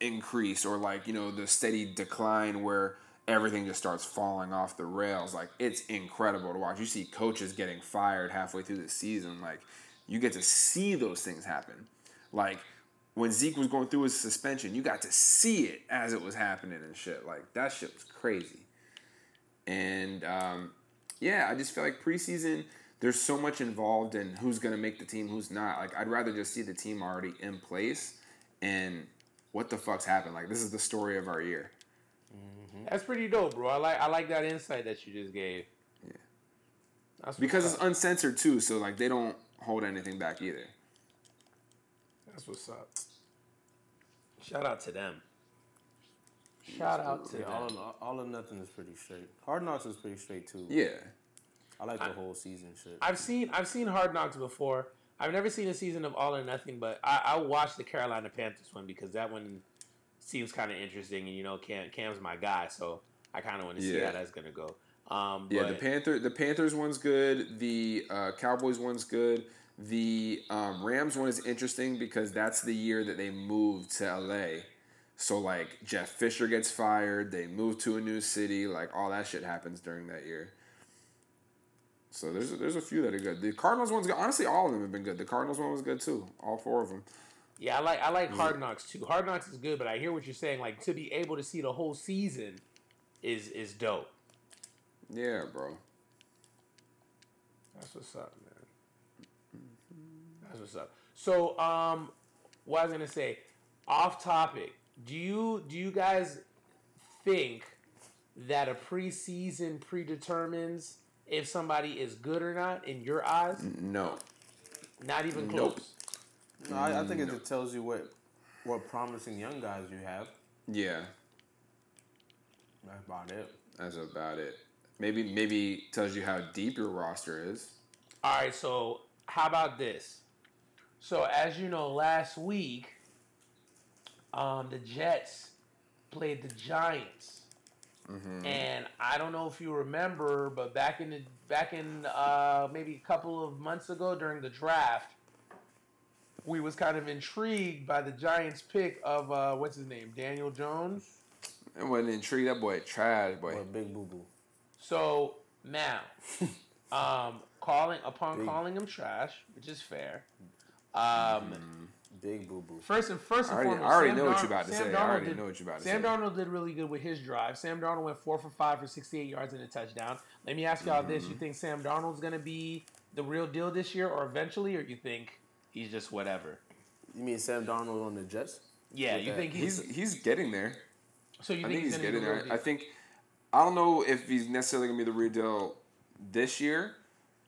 increase or like you know the steady decline where everything just starts falling off the rails. Like it's incredible to watch. You see coaches getting fired halfway through the season. Like you get to see those things happen. Like when Zeke was going through his suspension you got to see it as it was happening and shit. Like that shit was crazy. And um, yeah I just feel like preseason there's so much involved in who's gonna make the team who's not like I'd rather just see the team already in place and what the fuck's happened like this is the story of our year mm-hmm. That's pretty dope, bro. I like I like that insight that you just gave. Yeah. That's because up. it's uncensored too so like they don't hold anything back either That's what's up. Shout out to them. Shout out to Yeah, all, of, all or nothing is pretty straight. Hard Knocks is pretty straight too. yeah I like the whole season shit. I've seen I've seen Hard Knocks before. I've never seen a season of All or Nothing, but I, I watched the Carolina Panthers one because that one seems kind of interesting, and you know Cam Cam's my guy, so I kind of want to see Yeah. how that's gonna go. Um, yeah but the panther the panthers one's good the uh, cowboys one's good the um, rams one is interesting because that's the year that they moved to la so like jeff fisher gets fired they move to a new city like all that shit happens during that year so there's there's a few that are good. The Cardinals one's good. Honestly, all of them have been good. The Cardinals one was good too. All four of them. yeah, I like I like Hard Knocks too. Hard Knocks is good, but I hear what you're saying. Like to be able to see the whole season is is dope. Yeah, bro. That's what's up, man. That's what's up. So, um, what I was gonna say, off topic. Do you do you guys think that a preseason predetermines if somebody is good or not in your eyes? No. Not even close. Nope. No, I, I think it just tells you what what promising young guys you have. Yeah, That's about it. that's about it. Maybe maybe tells you how deep your roster is. All right, so how about this? So as you know, last week, um, the Jets played the Giants, and I don't know if you remember, but back in the back in uh, maybe a couple of months ago during the draft, we was kind of intrigued by the Giants pick of uh, what's his name, Daniel Jones. And wasn't intrigued. That boy trash, boy. Or big boo boo. So now, um, calling upon Big. calling him trash, which is fair. Um, Big boo boo. First and first I and already, foremost, I already Sam know what you're about to Sam say. Darnold I already did- know what you're about to Sam say. Sam Darnold did really good with his drive. Sam Darnold went four for five for 68 yards and a touchdown. Let me ask y'all this: Mm-hmm. You think Sam Darnold's going to be the real deal this year, or eventually, or you think he's just whatever? You mean Sam Darnold on the Jets? Yeah, you that. think he's, He's he's getting there. so? You I think, think he's be getting there. I think I don't know if he's necessarily gonna be the real deal this year,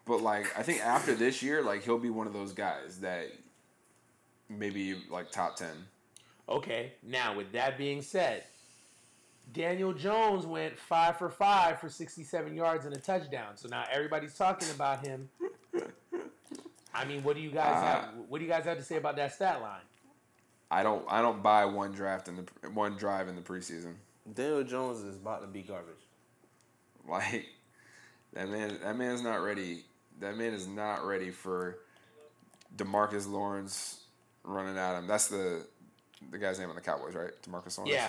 but like I think after this year, like he'll be one of those guys that maybe like top ten. Okay, now with that being said, Daniel Jones went five for five for 67 yards and a touchdown. So now everybody's talking about him. I mean, what do you guys have? Uh, What do you guys have to say about that stat line? I don't I don't buy one draft in the one drive in the preseason. Daniel Jones is about to be garbage. Like that man that man's not ready. That man is not ready for Demarcus Lawrence running at him. That's the the guy's name on the Cowboys, right? Demarcus Lawrence. Yeah,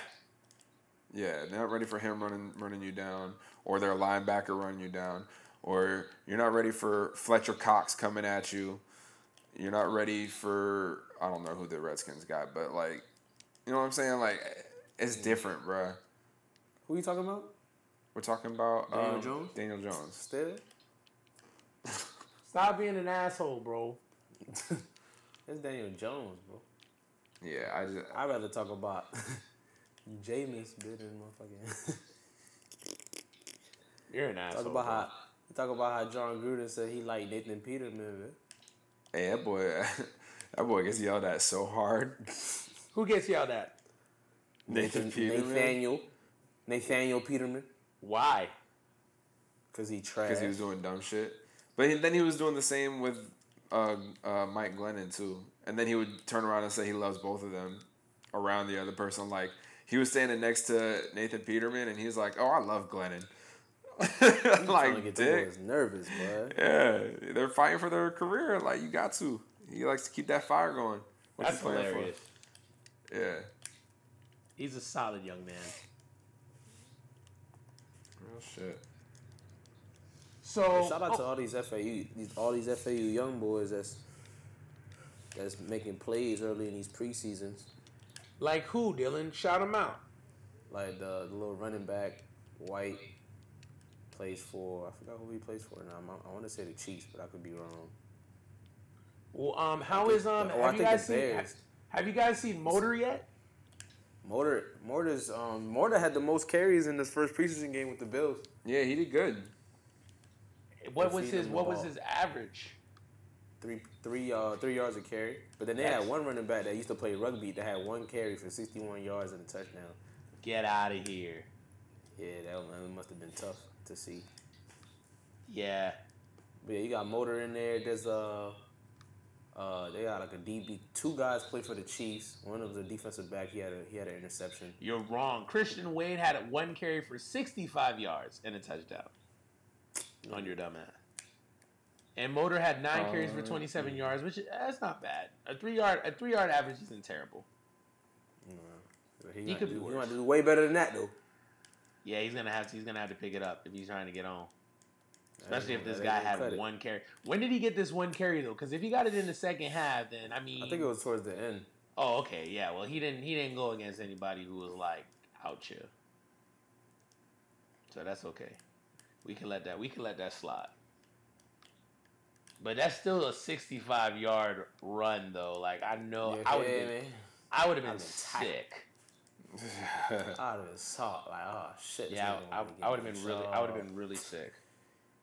Yeah, they're not ready for him running running you down, or their linebacker running you down, or you're not ready for Fletcher Cox coming at you. You're not ready for I don't know who the Redskins got, but like, you know what I'm saying? Like, it's different, bruh. Who are you talking about? We're talking about Daniel um, Jones? Daniel Jones. Stop being an asshole, bro. It's Daniel Jones, bro. Yeah, I just I'd rather talk about Jameis better motherfucking. You're an asshole. talk about bro. how talk about how John Gruden said he liked Nathan Peterman. Man. hey that boy that boy gets yelled at so hard. Who gets yelled at? Nathan Peterman Nathaniel, Nathaniel Peterman, Why? because he trash. because he was doing dumb shit. But then he was doing the same with uh, uh, Mike Glennon too. And then he would turn around and say he loves both of them around the other person. Like he was standing next to Nathan Peterman, and he's like, "Oh, I love Glennon." to like get dick. nervous, bro. Yeah, they're fighting for their career. Like you got to. He likes to keep that fire going. What's That's playing for? hilarious. Yeah. He's a solid young man. Real shit. So Shout out to oh, all these FAU, these all these FAU young boys that's that's making plays early in these preseasons. like who, Dylan? Shout him out. Like the, the little running back, White, plays for. I forgot who he plays for now. I'm- I, want to say the Chiefs, but I could be wrong. Well, um, how think- is um? oh, I Have you think guys the seen? Bears. Have you guys seen Motor yet? Motor, Motor's, um, Motor had the most carries in this first preseason game with the Bills. Yeah, he did good. What was his What was his average? Three, three, uh, three yards of carry. But then they That's- had one running back that used to play rugby that had one carry for 61 yards and a touchdown. Get out of here. Yeah, that, that must have been tough to see. Yeah. But yeah, you got Motor in there. There's uh, uh, they got like a DB. Two guys play for the Chiefs. One of them was a defensive back. He had a he had an interception. You're wrong. Christian Wade had one carry for 65 yards and a touchdown on your dumb ass. And Motor had nine carries for uh, 27 yards, which is, that's not bad. A three yard a three yard average isn't terrible. You he, He might could be do, he worse. might do way better than that though. Yeah, he's gonna have to he's gonna have to pick it up if he's trying to get on. Especially if this guy had it. one carry. When did he get this one carry though? Because if he got it in the second half, then I mean, I think it was towards the end. Oh, okay, yeah. Well, he didn't he didn't go against anybody who was like out here. So that's okay. We can let that we can let that slide. But that's still a 65 yard run though. Like I know Yeah, I would have been. I would have been been sick. I'd have been salt like oh shit. Yeah, I, want me to I would have been really I would have been really sick.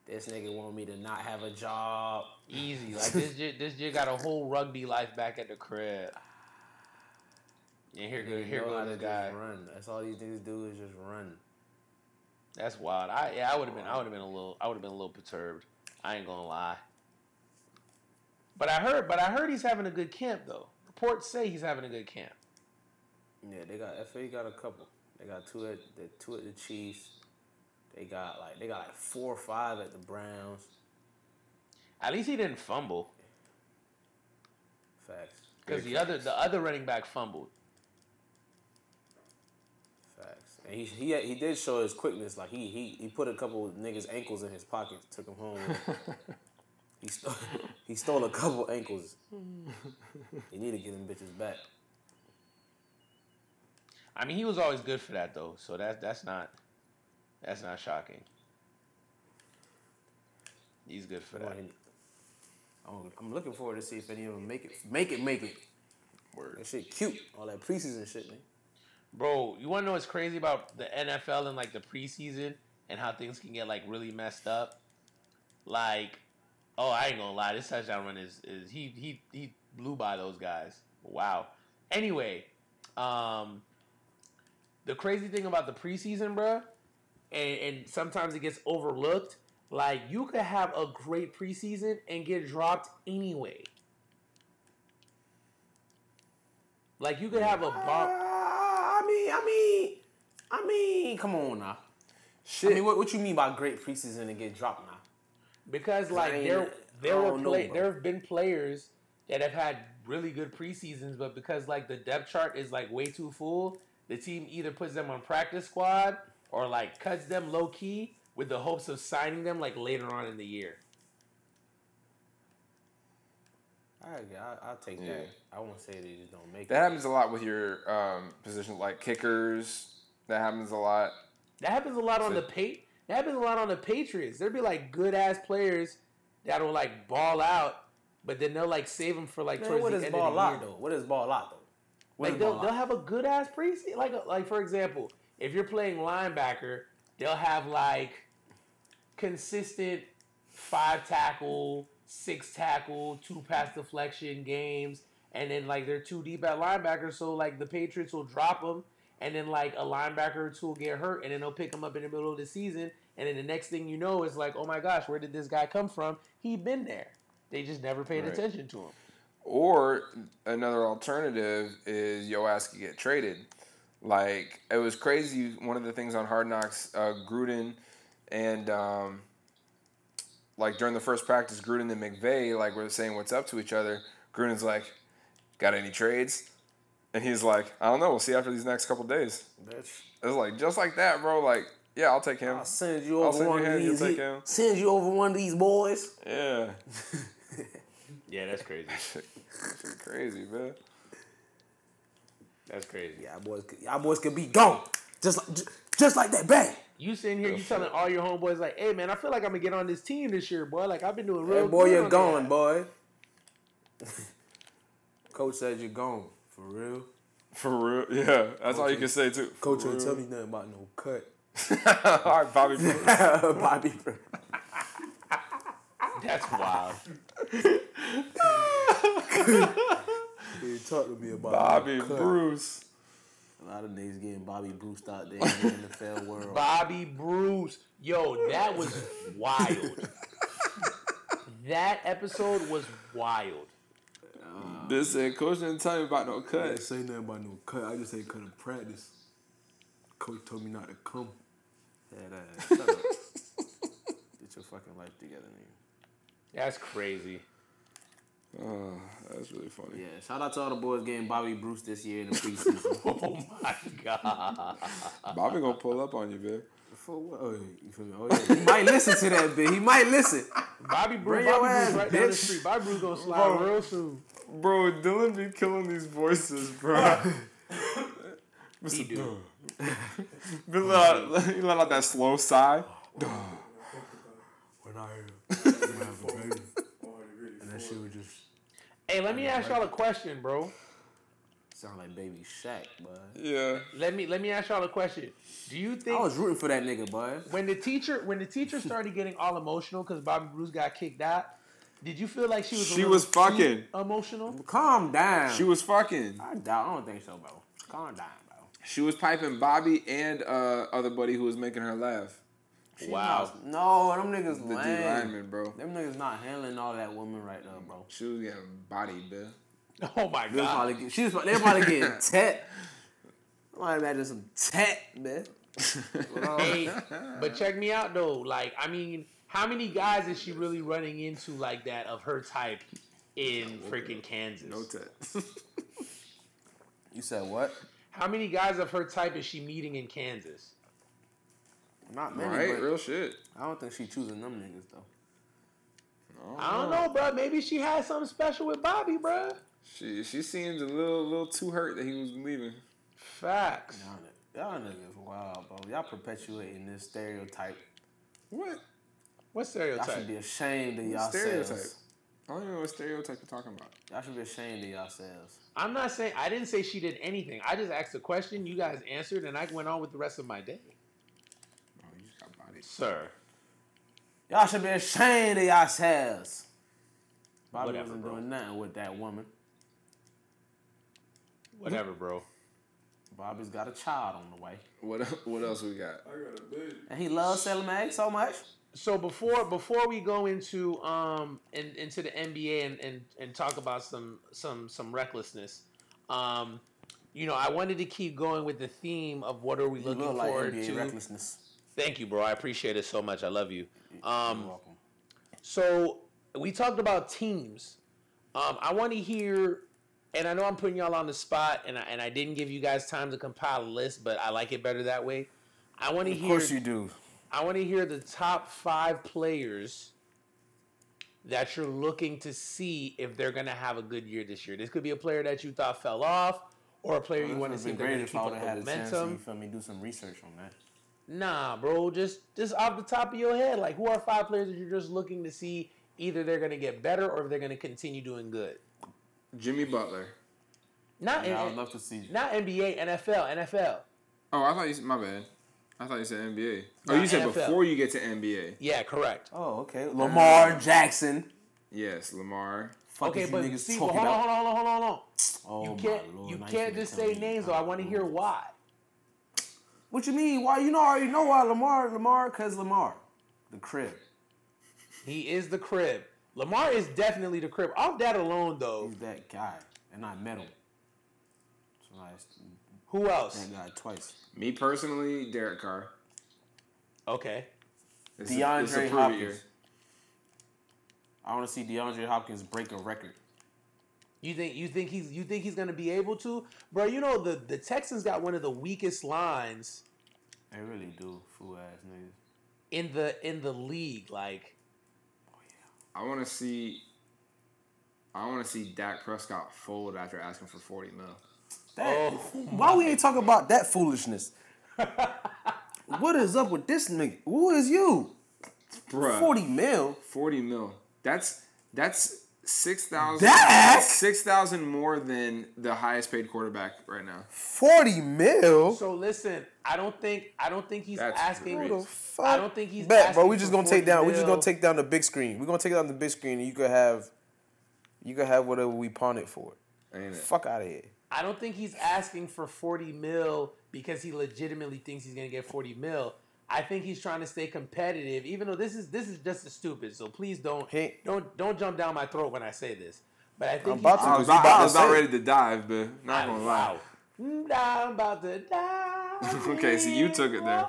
This nigga want me to not have a job. Easy. Like this jit, this jit got a whole rugby life back at the crib. Ah. And here go here goes this guy. Run. That's all these niggas do is just run. That's wild. I yeah, I would have been I would have been a little I would have been a little perturbed. I ain't gonna lie. But I heard but I heard he's having a good camp though. Reports say he's having a good camp. Yeah, they got FA got a couple. They got two at the two at the Chiefs. They got like they got like four or five at the Browns. At least he didn't fumble Facts. because the other the other running back fumbled. Facts. And he he he did show his quickness. Like he he he put a couple of niggas ankles in his pocket, took them home. he stole he stole a couple ankles. he need to get them bitches back. I mean, he was always good for that though, so that that's not that's not shocking. He's good for that. I'm, I'm looking forward to see if any of them make it. Make it, make it. Word. That shit cute. All that preseason shit, man. Bro, you want to know what's crazy about the NFL and like the preseason and how things can get like really messed up? Like, oh, I ain't gonna lie, this touchdown run is is he he he blew by those guys. Wow. Anyway, um, the crazy thing about the preseason, bruh, and, and sometimes it gets overlooked. Like, you could have a great preseason and get dropped anyway. Like, you could have a bomb. I mean, I mean, come on now. Shit. I mean, what, what you mean by great preseason and get dropped now? Because like there there were don't know, there have been players that have had really good preseasons, but because like the depth chart is like way too full, the team either puts them on practice squad or like cuts them low key with the hopes of signing them like later on in the year. I, I, I'll take Yeah. that. I won't say they just don't make That happens a lot with your um, positions like kickers. That happens a lot. That happens a lot on So- the pa- That happens a lot on the Patriots. There'd be like good ass players that'll like ball out, but then they'll like save them for like. Man, towards the end ball of the lock year. though? What is ball lock though? Like they'll, they'll out. have a good ass preseason. Like like for example, if you're playing linebacker, they'll have like consistent five tackle, six tackle, two pass deflection games, and then like they're too deep at linebacker, so like the Patriots will drop them, and then like a linebacker or two will get hurt, and then they'll pick them up in the middle of the season, and then the next thing you know is like, oh my gosh, where did this guy come from? He been there. They just never paid Right. attention to him. Or another alternative is your ass could get traded. Like it was crazy. One of the things on Hard Knocks, uh, Gruden and um, like during the first practice, Gruden and McVay like were saying what's up to each other. Gruden's like, "Got any trades?" And he's like, "I don't know. We'll see after these next couple days." Bitch. It's like just like that, bro. Like, yeah, I'll take him. I'll send you over send one you of these. take he- him. Send you over one of these boys. Yeah, Yeah, that's crazy. It's crazy, man. That's crazy. Y'all boys, could- y'all boys could be gone. Just like, just, just like that, bang. You sitting here, you telling all your homeboys like, "Hey man, I feel like I'm gonna get on this team this year, boy. Like I've been doing real Hey, boy, good you're gone, that." boy. Coach said you're gone. For real? For real, yeah. That's all you can say too. Coach For ain't real. tell me nothing about no cut. all right, Bobby. Bruce. Bobby. That's wild. He talk to me about Bobby no cut. Bruce. A lot of niggas getting Bobby Bruce out there in the NFL world. Bobby Bruce, yo, that was wild. that episode was wild. This said, Coach didn't tell me about no cut. I cut. didn't say nothing about no cut. I just ain't couldn't practice. Coach told me not to come. Head uh, ass. Shut up. Get your fucking life together, nigga. That's crazy. Oh, that's really funny. Yeah, shout out to all the boys getting Bobby Bruce this year in the preseason. Oh my god. Bobby gonna pull up on you, man. For what? Oh, you feel me? Oh, yeah. He might listen to that bit. He might listen. Body Bruce, Bring your Bobby ass, Bruce right down the street. Bobby Bruce gonna slide Bro. real soon. Bro, Dylan be killing these voices, bro. He do. He let out, he let out that slow sigh. When I have a baby. And that shit would just Hey, let me ask y'all a question, bro. sound like Baby Shaq, bud. Yeah. Let me let me ask y'all a question. Do you think I was rooting for that nigga, bud. when the teacher when the teacher started getting all emotional because Bobby Bruce got kicked out, did you feel like she was She little was fucking. emotional? Calm down. She was fucking. I doubt. I don't think so, bro. Calm down, bro. She was piping Bobby and uh other buddy who was making her laugh. She Wow. not- no, them niggas The D lame. lineman, bro. Them niggas not handling all that woman right now, bro. She was getting bodied, man. Oh my They god. probably, get- she was, they probably getting tet. I might imagine some tet, man. Hey, but check me out though. Like, I mean, how many guys is she really running into like that of her type in freaking Kansas? No tet. You said what? How many guys of her type is she meeting in Kansas? Not many, right, but real shit. I don't think she choosing them niggas though. I don't know, bro. Maybe she had something special with Bobby, bro. She she seems a little little too hurt that he was leaving. Facts. Y'all, y'all niggas wild, bro. Y'all perpetuating this stereotype. What? What Y'all should be ashamed of y'all Stereotype. I don't even know what stereotype you're talking about. Y'all should be ashamed of yourselves. I'm not saying I didn't say she did anything. I just asked a question. You guys answered, and I went on with the rest of my day. Oh, you just got bodied. Sir. Y'all should be ashamed of yourselves. Bobby Whatever, wasn't bro. doing nothing with that woman. Whatever, bro. Bobby's got a child on the way. What what else we got? I got a baby. And he loves Selling Mag so much. So before before we go into um in, into the NBA and, and and talk about some some some recklessness, um, you know, I wanted to keep going with the theme of what are we You looking look like forward NBA to. recklessness. Thank you, bro. I appreciate it so much. I love you. You're Um, welcome. so we talked about teams. Um, I want to hear, and I know I'm putting y'all on the spot, and I, and I didn't give you guys time to compile a list, but I like it better that way. I want to hear. Of course you do. I want to hear the top five players that you're looking to see if they're going to have a good year this year. This could be a player that you thought fell off, or a player you want to see if they're great going to keep I up the have had a chance you momentum. feel me, do some research on that. Nah, bro, just just off the top of your head, like who are five players that you're just looking to see either they're going to get better or if they're going to continue doing good. Jimmy Butler. Not Yeah, I would love to see. not NBA, NFL, NFL. Oh, I thought you. said- My bad. I thought you said NBA. Oh, Nah, you said NFL. before you get to NBA. Yeah, correct. Oh, okay. Um, Lamar Jackson. Yes, Lamar. Fuck Okay, is you but see, well, talking hold on, hold on, hold on, hold on. Oh, You can't, Lord, you can't just say names though. I want to hear why. What you mean? Why you know I already know why Lamar Lamar cause Lamar, the crib. He is the crib. Lamar is definitely the crib. Off that alone, though, He's that guy, and I met him. So I who else? that guy twice. Me personally, Derek Carr. Okay. This is- DeAndre a Hopkins. year. I want to see DeAndre Hopkins break a record. You think you think he's you think he's gonna be able to, bro? You know the the Texans got one of the weakest lines They really do, fool ass niggas. in the in the league. Like, I want to see. I want to see Dak Prescott fold after asking for forty mil. That, Oh why we ain't talking about that foolishness? what is up with this nigga? Who is you? Bruh, Forty mil. 40 mil. That's that's six thousand. Dak? Six thousand more than the highest paid quarterback right now. Forty mil. so listen, I don't think I don't think he's That's asking. crazy. Who the fuck? I don't think he's Bet, bro. asking We just for gonna take 40 down. We just mil. gonna take down the big screen. We are gonna take it down the big screen, and you could have, you could have whatever we pawn it for. Ain't it? Fuck out of here. I don't think he's asking for 40 mil because he legitimately thinks he's gonna get 40 mil. I think he's trying to stay competitive, even though this is this is just as stupid. So please don't He- don't don't jump down my throat when I say this. But I think I'm about he's, to, I was, 'cause you about, I about was about ready to dive, but not gonna lie. Wow. I'm about to die. Okay, so you took it there.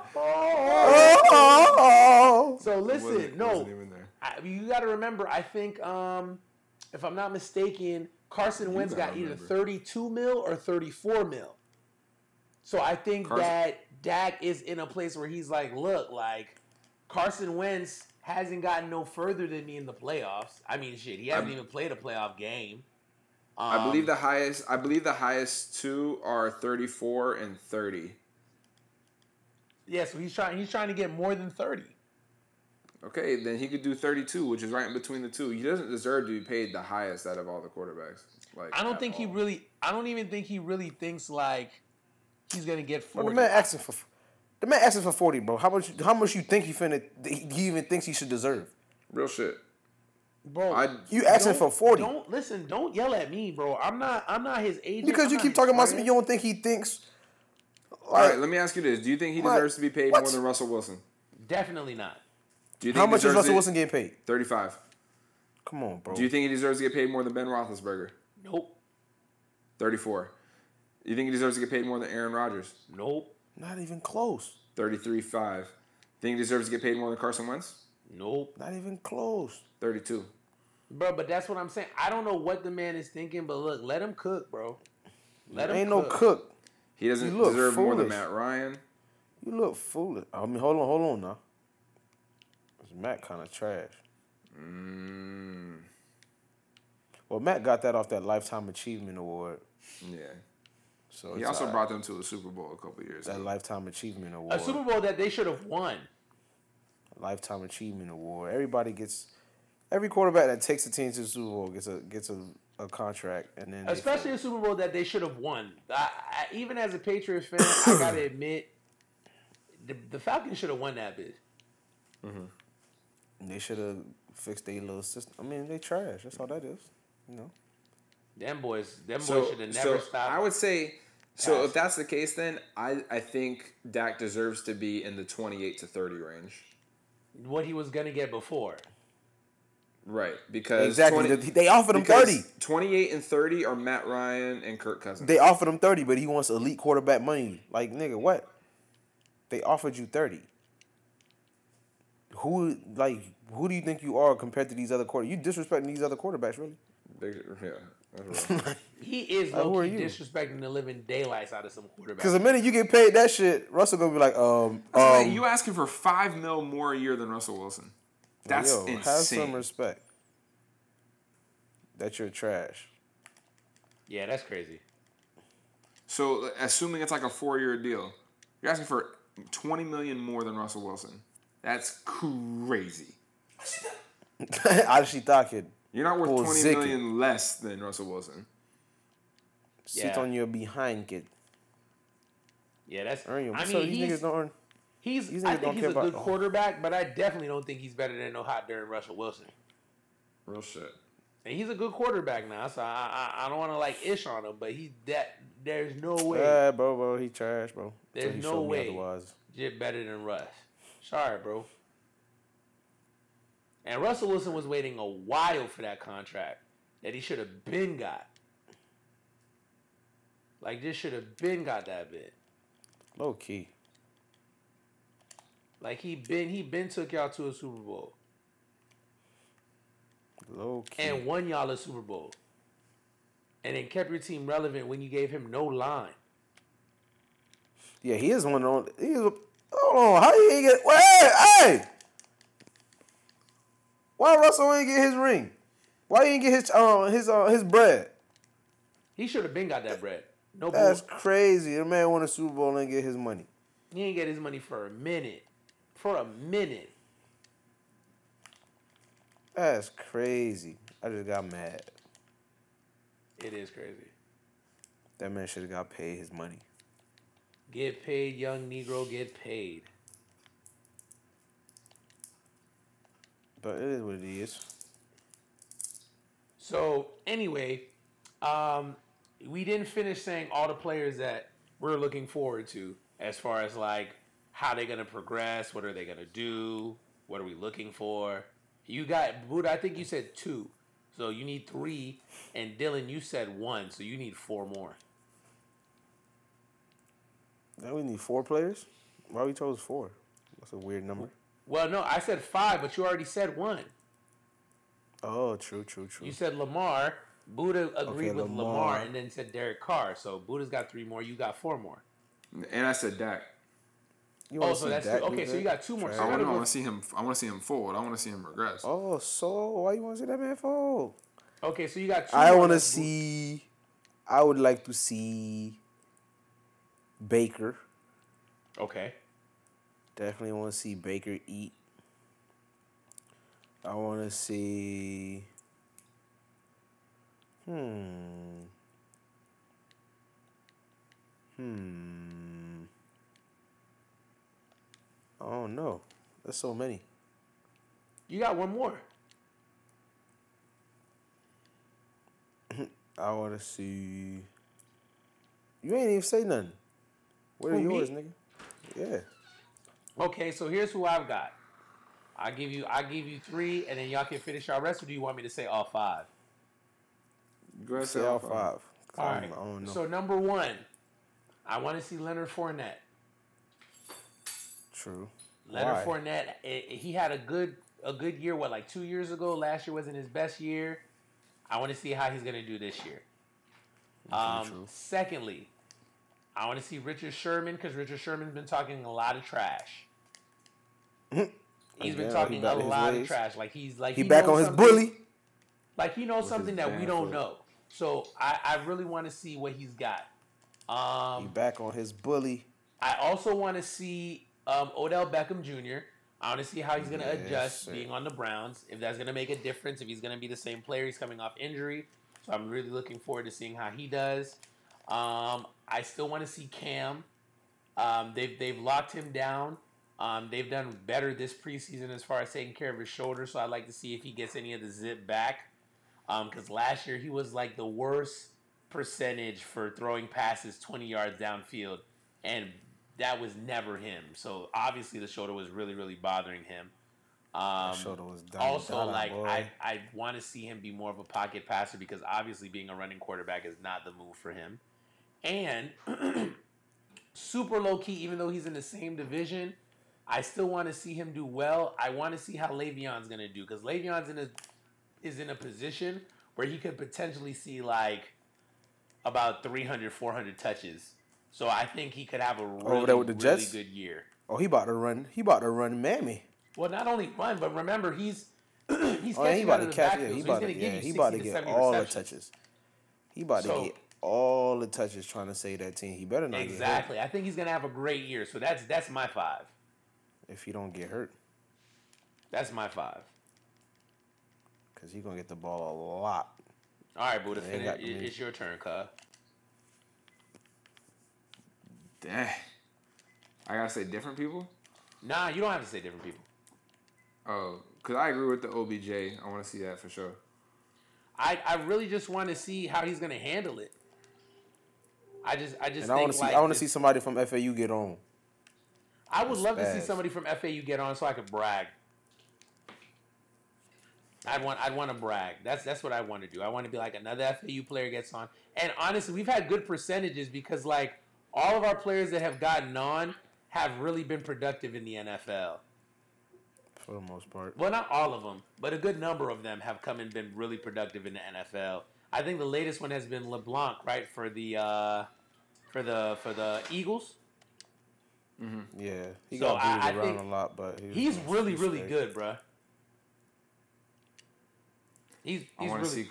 Oh, So Wasn't- listen, no, wasn't even there. I, you got to remember. I think, um, if I'm not mistaken, Carson Wentz gotta got either 32 mil or 34 mil. So I think Carson- that Dak is in a place where he's like, look, like Carson Wentz hasn't gotten no further than me in the playoffs. I mean, shit, he hasn't I'm- even played a playoff game. I believe Um, the highest. I believe the highest two are thirty-four and thirty. Yeah, so he's trying. He's trying to get more than 30. Okay, then he could do thirty-two, which is right in between the two. He doesn't deserve to be paid the highest out of all the quarterbacks. Like I don't think he really. I don't even think he really thinks like he's gonna get Bro, 40. the man asking for the man asking for forty, bro. How much? How much you think he finna? He he even thinks he should deserve? real shit. Bro, I- You asking for 40. Don't listen. Don't yell at me, bro. I'm not. I'm not his agent. Because I'm you keep talking about something you don't think he thinks. All right, let me ask you this: Do you think he What? deserves to be paid What? more than Russell Wilson? Definitely not. Do you think how much is Russell it- Wilson getting paid? Thirty-five. Come on, bro. Do you think he deserves to get paid more than Ben Roethlisberger? Nope. Thirty-four. You think he deserves to get paid more than Aaron Rodgers? Nope. Not even close. Thirty-three five. Think he deserves to get paid more than Carson Wentz? Nope. Not even close. Thirty-two. Bro, but that's what I'm saying. I don't know what the man is thinking, but look, let him cook, bro. Let him Ain't no cook. cook. He doesn't You look deserve more than. Matt Ryan. You look foolish. I mean, hold on, hold on now. This Matt kind of trash. Mm, Well, Matt got that off that Lifetime Achievement Award. yeah. So He it's also alright. brought them to a Super Bowl a couple years that ago. Lifetime Achievement Award. A Super Bowl that they should have won. Lifetime Achievement Award. Everybody gets. Every quarterback that takes a team to the Super Bowl gets a gets a, a contract, and then Especially a Super Bowl that they should have won. I, I, even as a Patriots fan, I gotta admit, the, the Falcons should have won that bit. Mm-hmm. They should have fixed their little system. I mean, they trash. That's all that is. You know. Them boys, them boys should have never so stopped. I would say, so if that's the case, then I, I think Dak deserves to be in the 28 to 30 range. what he was gonna get before. Right. Because Exactly. 20 they offered him thirty. 28 and 30 are Matt Ryan and Kirk Cousins. They offered him thirty, but he wants elite quarterback money. Like nigga, what? They offered you thirty. Who like who do you think you are compared to these other quarter? You disrespecting these other quarterbacks, really? Big, yeah. That's right. He is Uh, who low are key you? disrespecting the living daylights out of some quarterbacks. Because the minute you get paid that shit, Russell gonna be like, um, That's um you asking for five mil more a year than Russell Wilson. That's yo, have some respect. That you're trash. yeah, that's crazy. So assuming it's like a four year deal, you're asking for 20 million more than Russell Wilson. That's crazy. Ashi Thakid. You're not worth Or 20 Zicky. million less than Russell Wilson. Sit Yeah. on your behind, kid. Yeah, that's. Earn your. I so mean, these he's, niggas don't earn. he's. these I think he's a about- good quarterback, but I definitely don't think he's better than no hot darn Russell Wilson. Real shit. And he's a good quarterback now, so I I, I don't want to like ish on him, but he that there's no way Yeah, bro, bro, he trash, bro. There's he no way. Otherwise, Jit better than Russ. Sorry, bro. And Russell Wilson was waiting a while for that contract that he should have been got. Like this should have been got that bit. low key. Like he been he been took y'all to a Super Bowl Low key. and won y'all a Super Bowl. And then kept your team relevant when you gave him no line. yeah, he is one on. He is. Hold on, how you ain't get? Wait, hey, hey! Why Russell ain't get his ring? Why he ain't get his uh his uh his bread? He should have been got that bread. No That's bull. crazy. The man won a Super Bowl and get his money. He ain't get his money for a minute. For a minute. That's crazy. I just got mad. It is crazy. That man should have got paid his money. Get paid, young Negro, get paid. But it is what it is. So anyway, um, we didn't finish saying all the players that we're looking forward to as far as like how they're gonna progress, what are they gonna do, what are we looking for. You got Buddha, I think you said two. So you need three, and Dylan, you said one, so you need four more. Now we need four players. Why we chose four? That's a weird number. Well, no, I said five, but you already said one. Oh, true, true, true. You said Lamar. Buddha agreed Okay, with Lamar. Lamar. and then said Derek Carr. So Buddha's got three more. You got four more. And I said Dak. You Oh, so that's Dak two. Okay, so you got two more. Trash. So I I want gotta see him. I want to see him forward. I want to see him regress. Oh, so why you want to see that man fold? Okay, so you got two. I want to see. I would like to see Baker. Okay. Definitely want to see Baker eat. I want to see. Hmm. Hmm. Don't know. There's so many. You got one more. I want to see. You ain't even say nothing. What are Who, me? yours, nigga? Yeah. Okay, so here's who I've got. I give you. I give you three, and then y'all can finish our rest. Or do you want me to say all five? Go Say all five. All I I don't know. So number one, I want to see Leonard Fournette. True. Leonard Why? Fournette, eh, eh, he had a good a good year. What like two years ago? Last year wasn't his best year. I want to see how he's gonna do this year. Um, secondly, I want to see Richard Sherman because Richard Sherman's been talking a lot of trash. He's been Again, he talking a back in his lot of trash. Like he's like He back on his bully. Like he knows his something that we don't foot. know. So I, I really want to see what he's got. He Um, back on his bully. I also want to see um, Odell Beckham Jr. I want to see how he's going to Yes, adjust sir. being on the Browns. If that's going to make a difference. If he's going to be the same player. He's coming off injury, so I'm really looking forward to seeing how he does. Um, I still want to see Cam. Um, they've they've locked him down. Um, they've done better this preseason as far as taking care of his shoulder. So I'd like to see if he gets any of the zip back. Because last year he was like the worst percentage for throwing passes 20 yards downfield, and that was never him. So obviously the shoulder was really really bothering him. Um, shoulder was done. also, done, like boy. I, I want to see him be more of a pocket passer because obviously being a running quarterback is not the move for him. And super low key, even though he's in the same division, I still want to see him do well. I want to see how Le'Veon's gonna do because Le'Veon's in a is in a position where he could potentially see like about 300, 400 touches. So I think he could have a really, there with the really Jets? good year. Oh, he about to run. He about to run mammy. Well, not only run, but remember he's he's Oh, he catching about out to of the catch. Yeah, he so about he's to. Yeah, you he 60 about to to get 70 all the touches. He about So- to get all the touches trying to save that team. He better not Exactly. I think he's gonna have a great year. So that's that's my five. Get hurt. If he don't get hurt, That's my five. because he gonna get the ball a lot. All right, Buddha, They finish. got It- me. It's your turn, cuz. Dang. I gotta say different people. Nah, you don't have to say different people. Oh, cause I agree with the OBJ. I want to see that for sure. I, I really just want to see how he's gonna handle it. I just I just And I want to see like I want to see somebody from FAU get on. I would love to see somebody from FAU get on so I could brag. I'd want I'd want to brag. That's that's what I want to do. I want to be like another FAU player gets on. And honestly, we've had good percentages because like all of our players that have gotten on have really been productive in the NFL. For the most part, Well, not all of them, but a good number of them have come and been really productive in the NFL. I think the latest one has been LeBlanc, right, for the uh, for the for the Eagles. Yeah, he So got I- booted I around a lot, but he He's really he's really straight. good, bruh. He's I he's want really to see.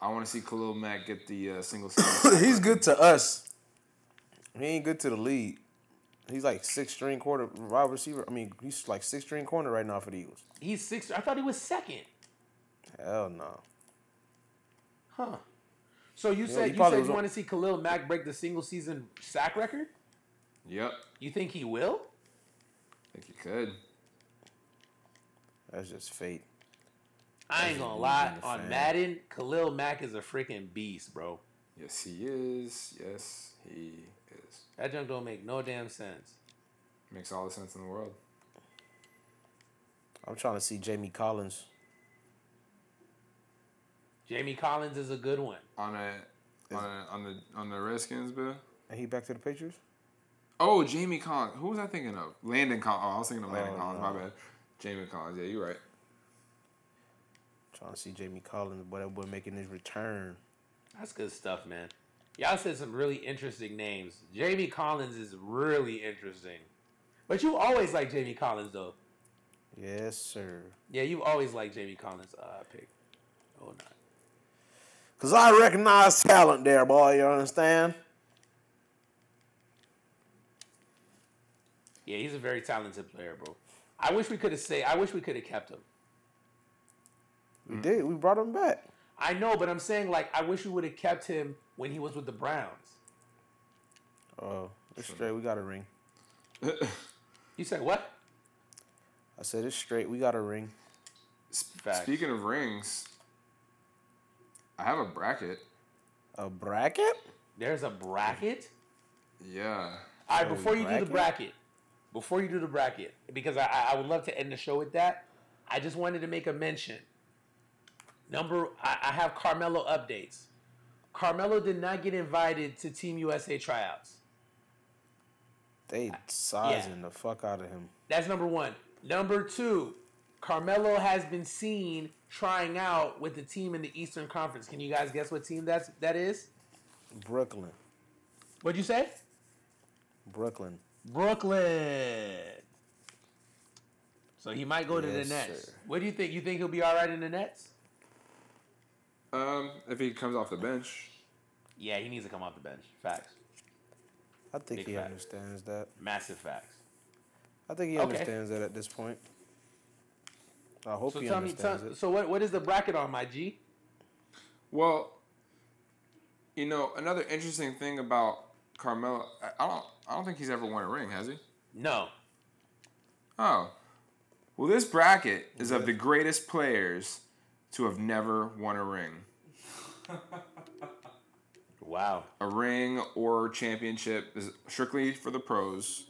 I want to see Khalil Mack get the uh, single season. he's good to us. He ain't good to the league. He's like six string quarter wide receiver. I mean, he's like six string corner right now for the Eagles. he's six. I thought he was second. Hell no. Huh. So you Yeah, said he you said you on- want to see Khalil Mack break the single season sack record? Yep. You think he will? I think he could. That's just fate. I ain't gonna lie. being a On fan. Madden, Khalil Mack is a freaking beast, bro. Yes, he is. Yes, he is. That junk don't make no damn sense. Makes all the sense in the world. I'm trying to see Jamie Collins. Jamie Collins is a good one. On a, on a, on the on the Redskins, bill. And he back to the Patriots? Oh, Jamie Collins. Who was I thinking of? Landon Collins. Oh, I was thinking of Landon Oh, Collins. no. My bad. Jamie Collins. Yeah, you're right. Trying to see Jamie Collins, but that boy making his return. That's good stuff, man. Y'all said some really interesting names. Jamie Collins is really interesting. But you always like Jamie Collins, though. Yes, sir. Yeah, you've always like Jamie Collins' uh, pick. Oh, no. Cause I recognize talent there, boy. You understand? Yeah, he's a very talented player, bro. I wish we could have say. I wish we could have kept him. We did. We brought him back. I know, but I'm saying like I wish we would have kept him when he was with the Browns. Oh, it's straight. We got a ring. You said what? I said it's straight. We got a ring. Facts. Speaking of rings, I have a bracket. A bracket? There's a bracket. Yeah. All right, before you do the bracket? Before you do the bracket, because I, I- would love to end the show with that. I just wanted to make a mention. Number, I, I have Carmelo updates. Carmelo did not get invited to Team USA tryouts. They sizing the fuck out of him. That's number one. Number two, Carmelo has been seen trying out with the team in the Eastern Conference. Can you guys guess what team that's that is? Brooklyn. What'd you say? Brooklyn. Brooklyn. So he might go to Yes, the Nets. sir. What do you think? You think he'll be all right in the Nets? Um, if he comes off the bench, Yeah, he needs to come off the bench. Facts. I think Big he fact. understands that. Massive facts. I think he Okay. understands that at this point. I hope So he tell me, tell, understands it. so what? What is the bracket on my G? well, you know, another interesting thing about Carmelo, I, I don't, I don't think he's ever won a ring, has he? No. Oh, well, this bracket is of the greatest players to have never won a ring, Wow. a ring or championship is strictly for the pros.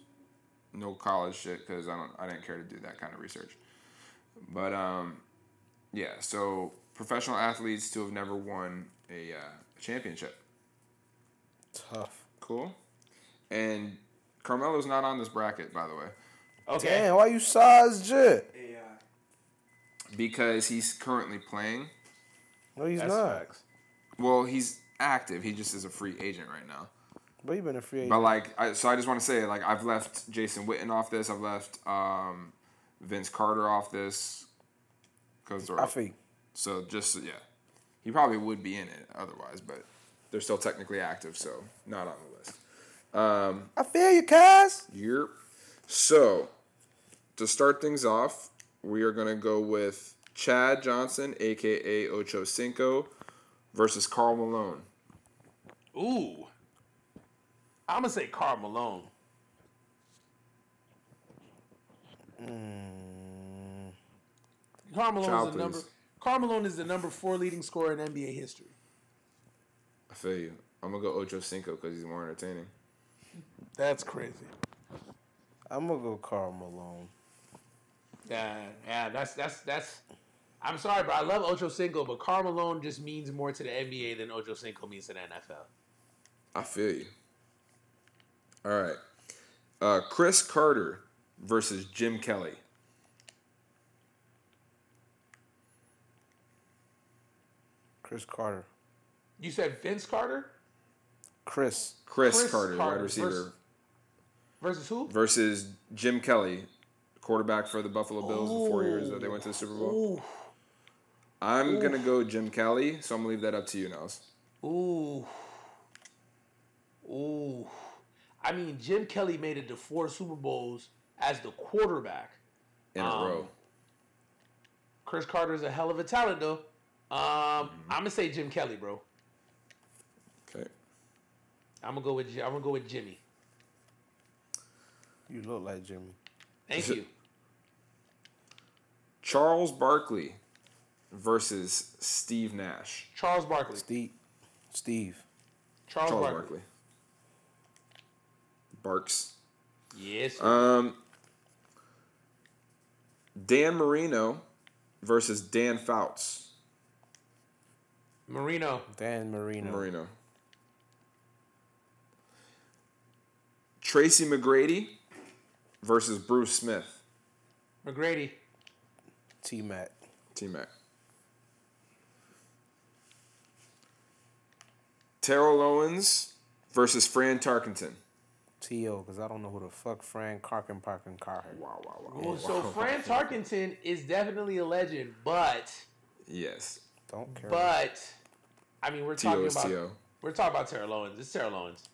No college shit because I don't, I didn't care to do that kind of research. But um, yeah, so professional athletes to have never won a uh, championship. Tough. Cool. And Carmelo's not on this bracket, by the way, Okay. Damn, why you sized it? AI. because he's currently playing. No, he's That's not. facts. Well, he's active. He just is a free agent right now. But he been a free agent. But like, I, so I just want to say, like, I've left Jason Witten off this. I've left um, Vince Carter off this. Cause they're I feel. so just yeah, he probably would be in it otherwise, but they're still technically active, so not on the list. Um, I feel you, Kaz. Yep. So, to start things off, we are going to go with Chad Johnson, aka Ocho Cinco, versus Karl Malone. Ooh. I'm gonna say Karl Malone. Karl Malone Child, is the number. Karl Malone is the number four leading scorer in NBA history. I feel you. I'm gonna go Ocho Cinco because he's more entertaining. That's crazy. I'm gonna go Karl Malone. Yeah, yeah, that's that's that's. I'm sorry, but I love Ocho Cinco, but Karl Malone just means more to the NBA than Ocho Cinco means to the NFL. I feel you. All right. Uh, Cris Carter versus Jim Kelly. Cris Carter. You said Vince Carter Chris. Chris, Cris Carter, Carter wide receiver, versus- versus who? versus Jim Kelly, quarterback for the Buffalo Bills the four years that they went to the Super Bowl. Ooh, I'm gonna go Jim Kelly, so I'm gonna leave that up to you, Nels. ooh, ooh. I mean, Jim Kelly made it to four Super Bowls as the quarterback. In Um, a row. Cris Carter is a hell of a talent, though. Um, I'm gonna say Jim Kelly, bro. Okay. I'm gonna go with I'm gonna go with Jimmy. You look like Jimmy. Thank you. Charles Barkley versus Steve Nash. Charles Barkley. Steve. Steve. Charles, Charles Barkley. Barkley. Barks. Yes. sir. Um, Dan Marino versus Dan Fouts. Marino. Dan Marino. Marino. Tracy McGrady versus Bruce Smith. McGrady. T Mac. T Mac. Terrell Owens versus Fran Tarkenton. T.O. Because I don't know who the fuck Fran Carkin Parkin Car. Wow, wow, wow. Well, so Fran Tarkenton is definitely a legend, but Yes. Don't care. but I mean we're T.O. talking is about T.O. we're talking about Terrell Owens. It's Terrell Owens.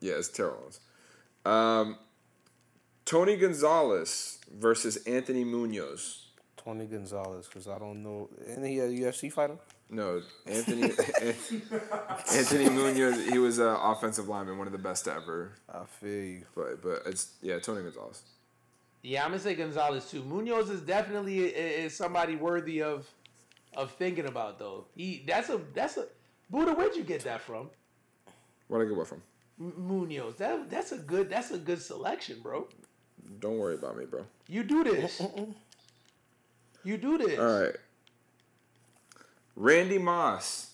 Yeah, it's Terrell Owens. Um, Tony Gonzalez versus Anthony Munoz. Tony Gonzalez. Because I don't know. Isn't he a UFC fighter? No, Anthony Anthony Munoz. He was an offensive lineman, one of the best ever. I feel you. But but it's yeah, Tony Gonzalez. Yeah, I'm gonna say Gonzalez too. Munoz is definitely is somebody worthy of of thinking about though. He that's a that's a Buddha. Where'd you get that from? Where'd I get what from? M- Munoz. That that's a good that's a good selection, bro. Don't worry about me, bro. You do this. you do this. All right. Randy Moss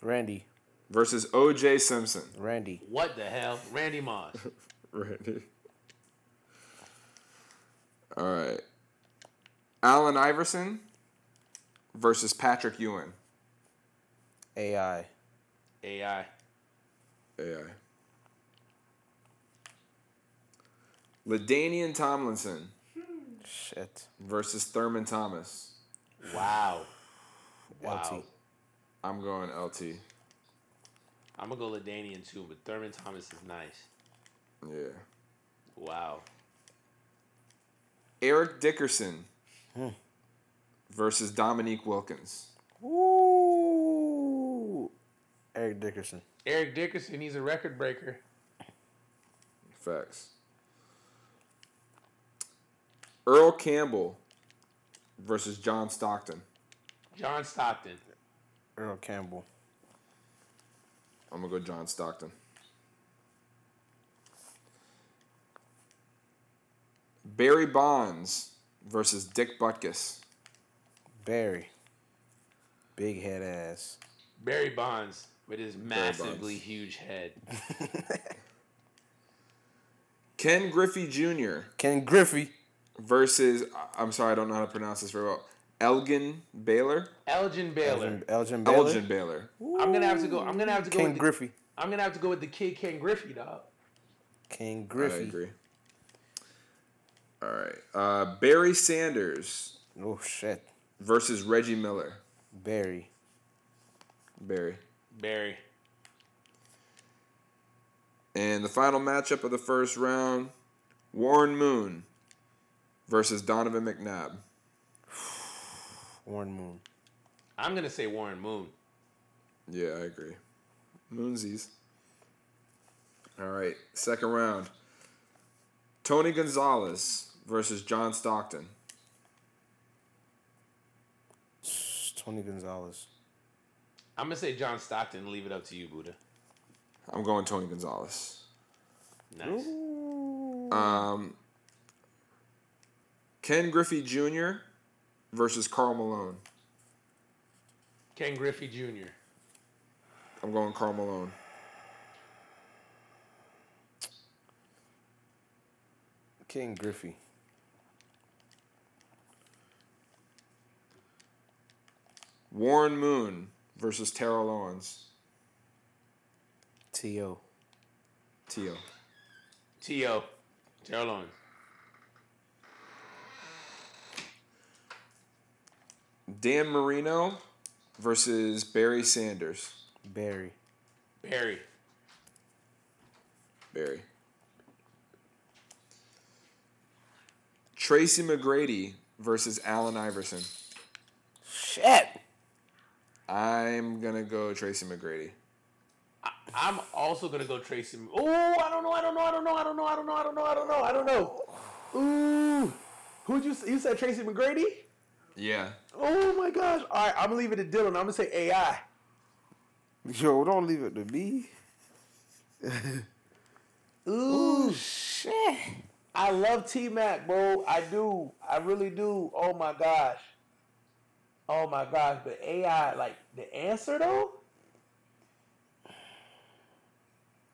Randy. versus O.J. Simpson. Randy. What the hell, Randy Moss? Randy. All right. Allen Iverson versus Patrick Ewing. AI. AI. AI. LaDainian Tomlinson Shit. versus Thurman Thomas. Wow. Wow. LT. I'm going LT. I'm gonna go LaDainian too, but Thurman Thomas is nice. Yeah. Wow. Eric Dickerson hmm. versus Dominique Wilkins. Ooh. Eric Dickerson. Eric Dickerson, he's a record breaker. Facts. Earl Campbell versus John Stockton. John Stockton. Earl Campbell. I'm gonna go John Stockton. Barry Bonds versus Dick Butkus. Barry. Big head ass. Barry Bonds with his massively huge head. Ken Griffey Jr. Ken Griffey. Versus I'm sorry, I don't know how to pronounce this very well. Elgin Baylor. Elgin Baylor. Elgin, Elgin Baylor. Elgin Baylor. I'm gonna have to go. I'm gonna have to go. Ken with the, Griffey. I'm gonna have to go with the kid Ken Griffey, dog. Ken I agree. All right. Uh, Barry Sanders Oh shit. versus Reggie Miller. Barry. Barry. Barry. And the final matchup of the first round Warren Moon versus Donovan McNabb. Warren Moon. I'm gonna say Warren Moon. Yeah, I agree. Moonsies. All right, second round. Tony Gonzalez versus John Stockton. Tony Gonzalez. I'm gonna say John Stockton. Leave it up to you, Buddha. I'm going Tony Gonzalez. Nice. Um, Ken Griffey Jr. versus Karl Malone. Ken Griffey Jr. I'm going Karl Malone. Ken Griffey. Warren Moon versus Terrell Owens. T.O. Tio. T.O. Terrell Owens. Dan Marino versus Barry Sanders. Barry. Barry. Barry. Tracy McGrady versus Allen Iverson. Shit. I'm gonna go Tracy McGrady. I'm also gonna go Tracy. Oh, I don't know. I don't know. I don't know. I don't know. I don't know. I don't know. I don't know. I don't know. Ooh, who'd you? You said Tracy McGrady. Yeah. Oh my gosh! All right, I'm gonna leave it to Dylan. I'm gonna say AI. Yo, don't leave it to me. Ooh, Shit. I love T Mac, bro. I do. I really do. Oh my gosh. Oh my gosh. But AI, like the answer though.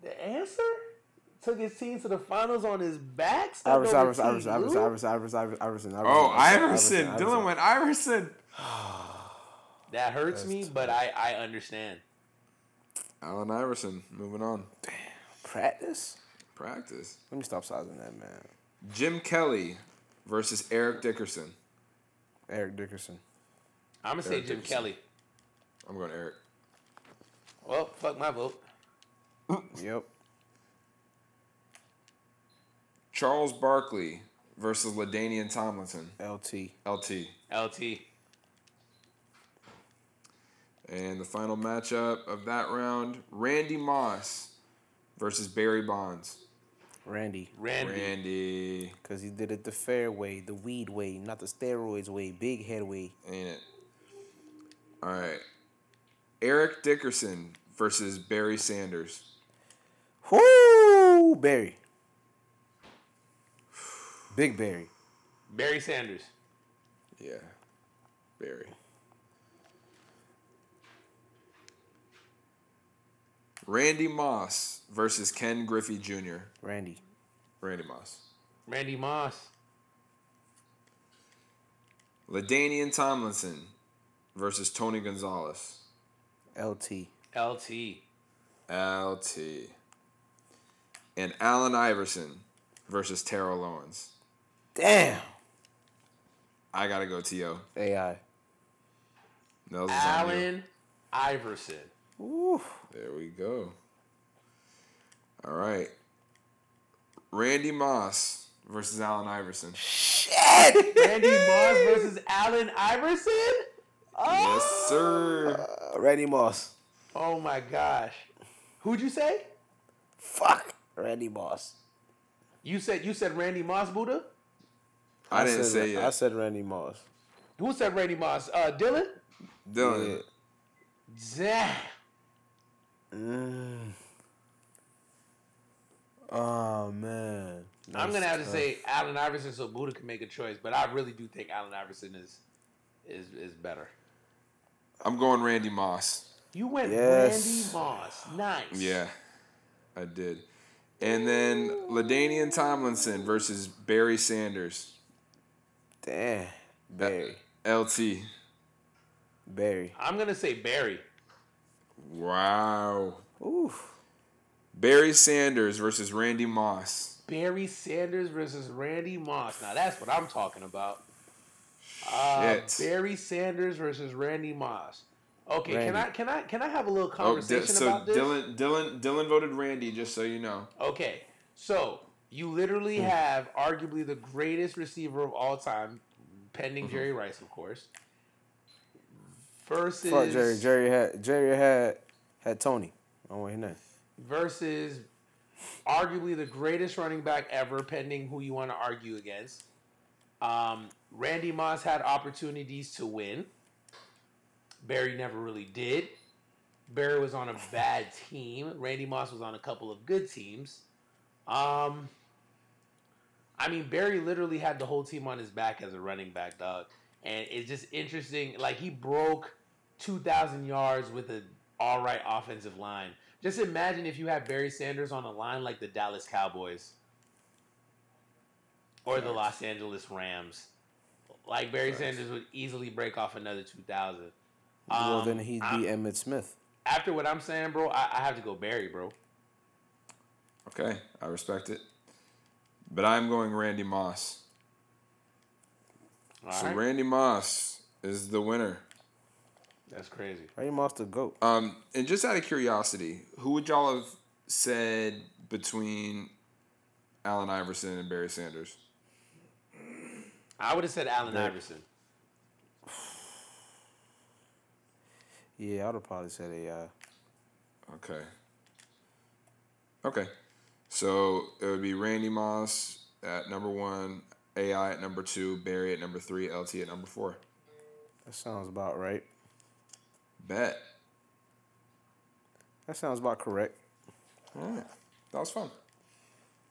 The answer took his team to the finals on his back. stepped Iverson, over Iverson, Iverson, T. Iverson, Lue? Iverson, Iverson, Iverson, Iverson, Iverson. Oh, Iverson. Dylan went Iverson. That hurts me, but I I understand. Allen Iverson. Moving on. Damn. Practice? Practice. Let me stop sizing that, man. Jim Kelly versus Eric Dickerson. Eric Dickerson. I'm gonna say Jim Dickerson. Kelly. I'm going Eric. Well, fuck my vote. Yep. Charles Barkley versus LaDainian Tomlinson. LT. LT. LT. And the final matchup of that round, Randy Moss versus Barry Bonds. Randy. Randy. Randy, Because he did it the fair way, the weed way, not the steroids way, big head way. ain't it? All right. Eric Dickerson versus Barry Sanders. Whoo! Barry. Big Barry. Barry Sanders. Yeah. Barry. Randy Moss versus Ken Griffey Jr. Randy. Randy Moss. Randy Moss. LaDainian Tomlinson versus Tony Gonzalez. LT. LT. LT. And Allen Iverson versus Terrell Owens. Damn. I gotta go T.O. AI. Nels is on you. Allen Iverson. Woo. There we go. All right. Randy Moss versus Allen Iverson. Shit. Randy Moss versus Allen Iverson? Yes, sir. Uh, Randy Moss. Oh my gosh. Who'd you say? Fuck. Randy Moss. You said you said Randy Moss, Buddha? I, didn't said, say it. I said Randy Moss. Who said Randy Moss? Uh Dylan? Dylan. Damn. Mm. Oh man. I'm gonna have to say Allen Iverson so Buddha can make a choice, but I really do think Allen Iverson is is is better. I'm going Randy Moss. You went Yes. Randy Moss. Nice. Yeah, I did. And then LaDainian Tomlinson versus Barry Sanders. Damn. Barry. LT. Barry. I'm gonna say Barry. Wow. Oof. Barry Sanders versus Randy Moss. Barry Sanders versus Randy Moss. Now that's what I'm talking about. Uh, Shit. Barry Sanders versus Randy Moss. Okay, can I can I can I have a little Oh, conversation so about this? So Dylan, Dylan, Dylan voted Randy. Just so you know. Okay, so you literally have arguably the greatest receiver of all time, pending Jerry Rice, of course. Versus Fuck Jerry. Jerry had Jerry had had Tony. I don't want his name. versus arguably the greatest running back ever, pending who you want to argue against. Um, Randy Moss had opportunities to win. Barry never really did. Barry was on a bad team. Randy Moss was on a couple of good teams. Um, I mean, Barry literally had the whole team on his back as a running back, dog. And it's just interesting. Like he broke two thousand yards with an all right offensive line. Just imagine if you had Barry Sanders on a line like the Dallas Cowboys or the Los Angeles Rams. Like Barry Sanders would easily break off another two thousand. well, Um, then he'd I'm- be Emmitt Smith. After what I'm saying, bro, I, I have to go Barry, bro. Okay, I respect it. But I'm going Randy Moss. All so right? Randy Moss is the winner. That's crazy. Randy Moss the goat. Um, and just out of curiosity, who would y'all have said between Allen Iverson and Barry Sanders? I would have said Allen Barry. Iverson. Yeah, I would have probably said a. Uh, Okay. Okay. So it would be Randy Moss at number one, AI at number two, Barry at number three, LT at number four. that sounds about right. Bet. That sounds about correct. All right. That was fun.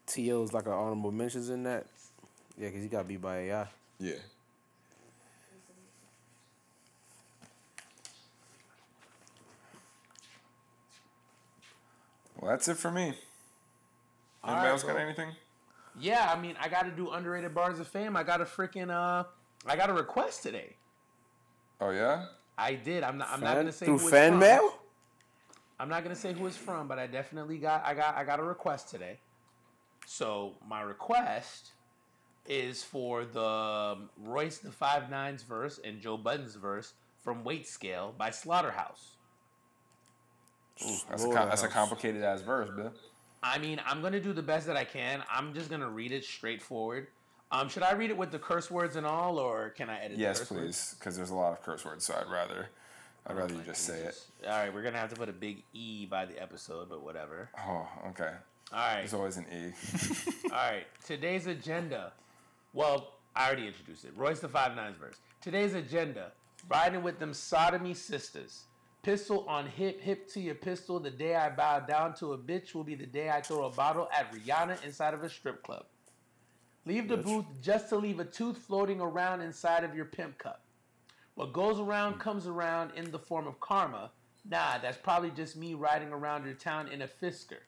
T.O. is like an honorable mentions in that. Yeah, because he got beat by AI. Yeah. Well, that's it for me. All Anybody right, else got bro. anything? Yeah, I mean, I got to do underrated bars of fame. I got a freaking uh, I got a request today. Oh yeah. I did. I'm not. I'm not gonna say through who it's fan from. mail. I'm not gonna say who it's from, but I definitely got. I got. I got a request today. So my request is for the um, Royce the Five Nines verse and Joe Budden's verse from Weight Scale by Slaughterhouse. Ooh, That's a that's a complicated ass verse, Bill. I mean, I'm gonna do the best that I can. I'm just gonna read it straightforward. Um, should I read it with the curse words and all, or can I edit? Yes, the curse please, because there's a lot of curse words, so I'd rather, I'd rather you just say it. All right, we're gonna have to put a big E by the episode, but whatever. Oh, okay. All right, There's always an E. all right. Today's agenda. Well, I already introduced it. Royce the Five Nines verse. Today's agenda: riding with them sodomy sisters. Pistol on hip, hip to your pistol. The day I bow down to a bitch will be the day I throw a bottle at Rihanna inside of a strip club. Leave the booth just to leave a tooth floating around inside of your pimp cup. What goes around comes around in the form of karma. Nah, that's probably just me riding around your town in a Fisker.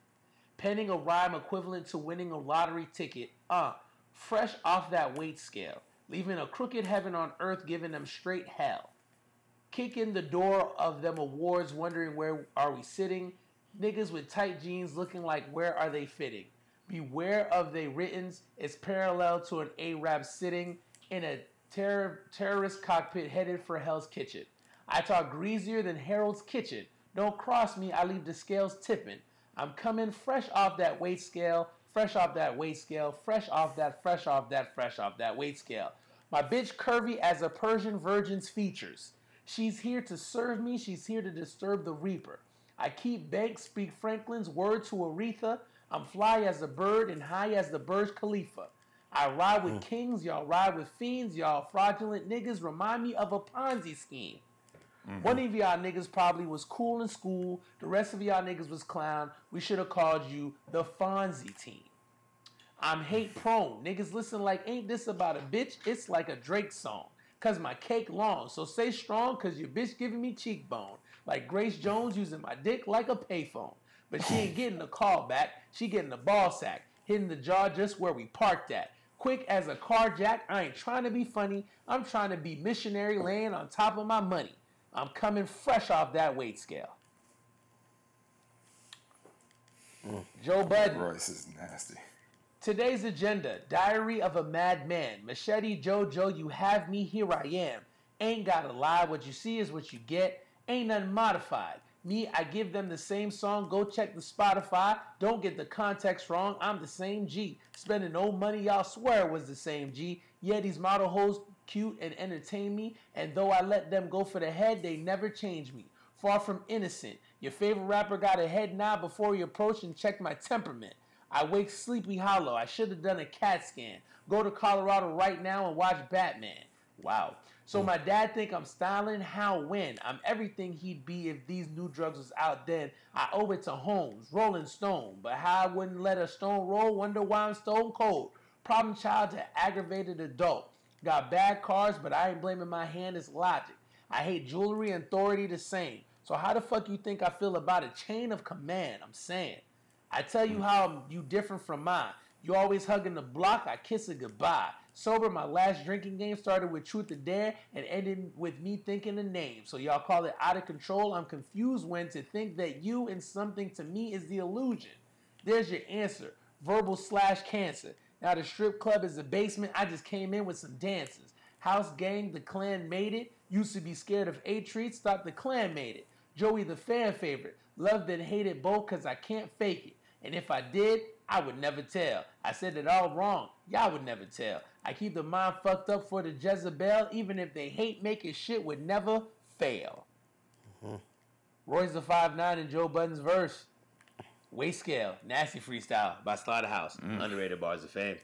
Penning a rhyme equivalent to winning a lottery ticket. Uh, fresh off that weight scale. Leaving a crooked heaven on earth, giving them straight hell. Kick in the door of them awards, wondering where are we sitting. Niggas with tight jeans looking like where are they fitting. Beware of they writtens. It's parallel to an Arab sitting in a terror, terrorist cockpit headed for Hell's Kitchen. I talk greasier than Harold's Kitchen. Don't cross me, I leave the scales tipping. I'm coming fresh off that weight scale, fresh off that weight scale, fresh off that, fresh off that, fresh off that weight scale. My bitch curvy as a Persian virgin's features. She's here to serve me, she's here to disturb the reaper. I keep Banks speak Franklin's word to Aretha. I'm fly as a bird and high as the Burj Khalifa. I ride with hmm. kings, y'all ride with fiends, y'all fraudulent niggas remind me of a Ponzi scheme. Mm-hmm. One of y'all niggas probably was cool in school, the rest of y'all niggas was clown. We should have called you the Fonzie team. I'm hate prone. Niggas listen like, ain't this about a bitch? It's like a Drake song. Cause my cake long. So stay strong cause your bitch giving me cheekbone. Like Grace Jones using my dick like a payphone. But she ain't getting the call back. She getting the ball sack. Hitting the jaw just where we parked at. Quick as a car jack. I ain't trying to be funny. I'm trying to be missionary laying on top of my money. I'm coming fresh off that weight scale. Mm. Joe Budden. Royce is nasty. Today's agenda Diary of a Madman. Machete Jojo, you have me, here I am. Ain't gotta lie, what you see is what you get. Ain't nothing modified. Me, I give them the same song. Go check the Spotify. Don't get the context wrong. I'm the same G. Spending no money, y'all swear was the same G. Yeah, these model hoes cute and entertain me. And though I let them go for the head, they never change me. Far from innocent. Your favorite rapper got a head nod before you approach and check my temperament. I wake sleepy hollow. I should have done a CAT scan. Go to Colorado right now and watch Batman. Wow. So hmm. my dad think I'm styling. How when? I'm everything he'd be if these new drugs was out then. I owe it to Holmes, Rolling Stone. But how I wouldn't let a stone roll, wonder why I'm stone cold. Problem child to aggravated adult. Got bad cars, but I ain't blaming my hand, it's logic. I hate jewelry and authority the same. So how the fuck you think I feel about a chain of command? I'm saying. I tell you how you different from mine. You always hugging the block, I kiss it goodbye. Sober, my last drinking game started with Truth or Dare and ended with me thinking a name. So y'all call it out of control. I'm confused when to think that you and something to me is the illusion. There's your answer. Verbal slash cancer. Now the strip club is the basement. I just came in with some dances. House gang, the clan made it. Used to be scared of A treats, thought the clan made it. Joey the fan favorite. Loved and hated both cause I can't fake it. And if I did, I would never tell. I said it all wrong. Y'all would never tell. I keep the mind fucked up for the Jezebel, even if they hate making shit would never fail. Mm-hmm. Royce the five nine and Joe Budden's verse. Waist scale, nasty freestyle by Slaughterhouse. Mm. Underrated bars of fame.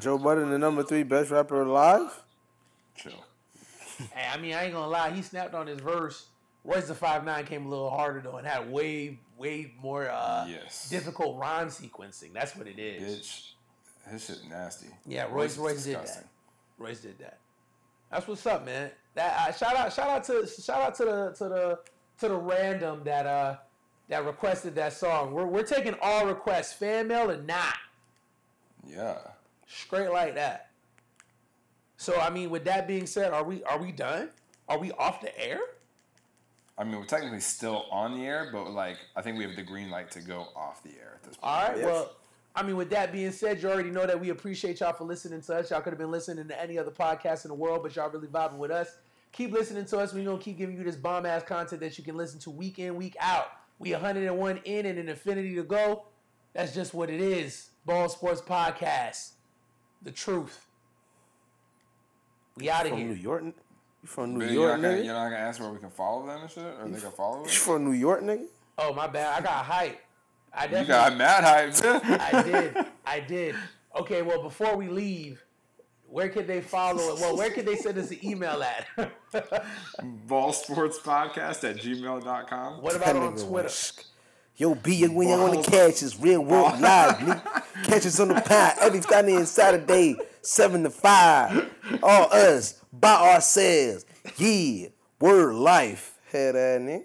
Joe Budden, the number three best rapper alive. Chill. Hey, I mean, I ain't gonna lie, he snapped on his verse. Royce the five nine came a little harder though and had way, way more uh, Yes. difficult rhyme sequencing. That's what it is. Bitch. His shit nasty. Yeah, Royce is Royce did that. Royce did that. That's what's up, man. That uh, shout out shout out to shout out to the to the to the random that uh that requested that song. We're we're taking all requests, fan mail or not. Yeah. Straight like that. So I mean, with that being said, are we are we done? Are we off the air? I mean, we're technically still on the air, but like, I think we have the green light to go off the air at this point. All right. Yes. Well, I mean, with that being said, you already know that we appreciate y'all for listening to us. Y'all could have been listening to any other podcast in the world, but y'all really vibing with us. Keep listening to us. We're gonna keep giving you this bomb ass content that you can listen to week in, week out. We 101 in and an infinity to go. That's just what it is. Ball Sports Podcast. The truth. We out of From New. York. You from New But York, you're, not gonna, nigga? you're not gonna ask where we can follow them and shit, or they can follow us. You us. from New York, nigga? Oh my bad. I got hype. I You definitely got mad hype. I did. I did. Okay, well, before we leave, where could they follow it? Well, where could they send us an email at? Ballsportspodcast at gmail.com. what about on Twitter? Was- Yo, B, when you on the Balls. catches, real world live, nigga. Catch us on the pie every Friday and Saturday, 7 to 5. All us, by ourselves. Yeah, word life. Head that nigga.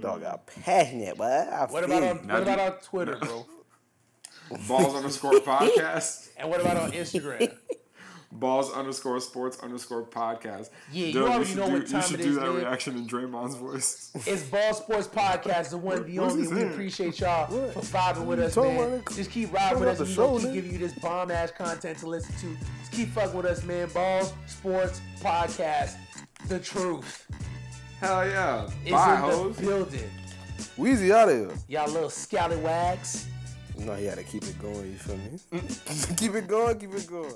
Dog got passionate, but I What feel about on you. Now what about on Twitter, bro? Balls underscore podcast. And what about on Instagram? Balls underscore sports underscore podcast. Yeah, you Dude, already should know do, what time You should it do is, that man. reaction in Draymond's voice. It's Ball Sports Podcast, the one, the only. We appreciate y'all for vibing with us, man. Just keep riding with us. the We show, keep nigga. giving you this bomb ass content to listen to. Just keep fucking with us, man. Balls Sports Podcast, the truth Hell yeah. is Bye, in hoes. the building. Weezy out of here. Y'all little scallywags. No, you gotta keep it going, you feel me? keep it going, keep it going.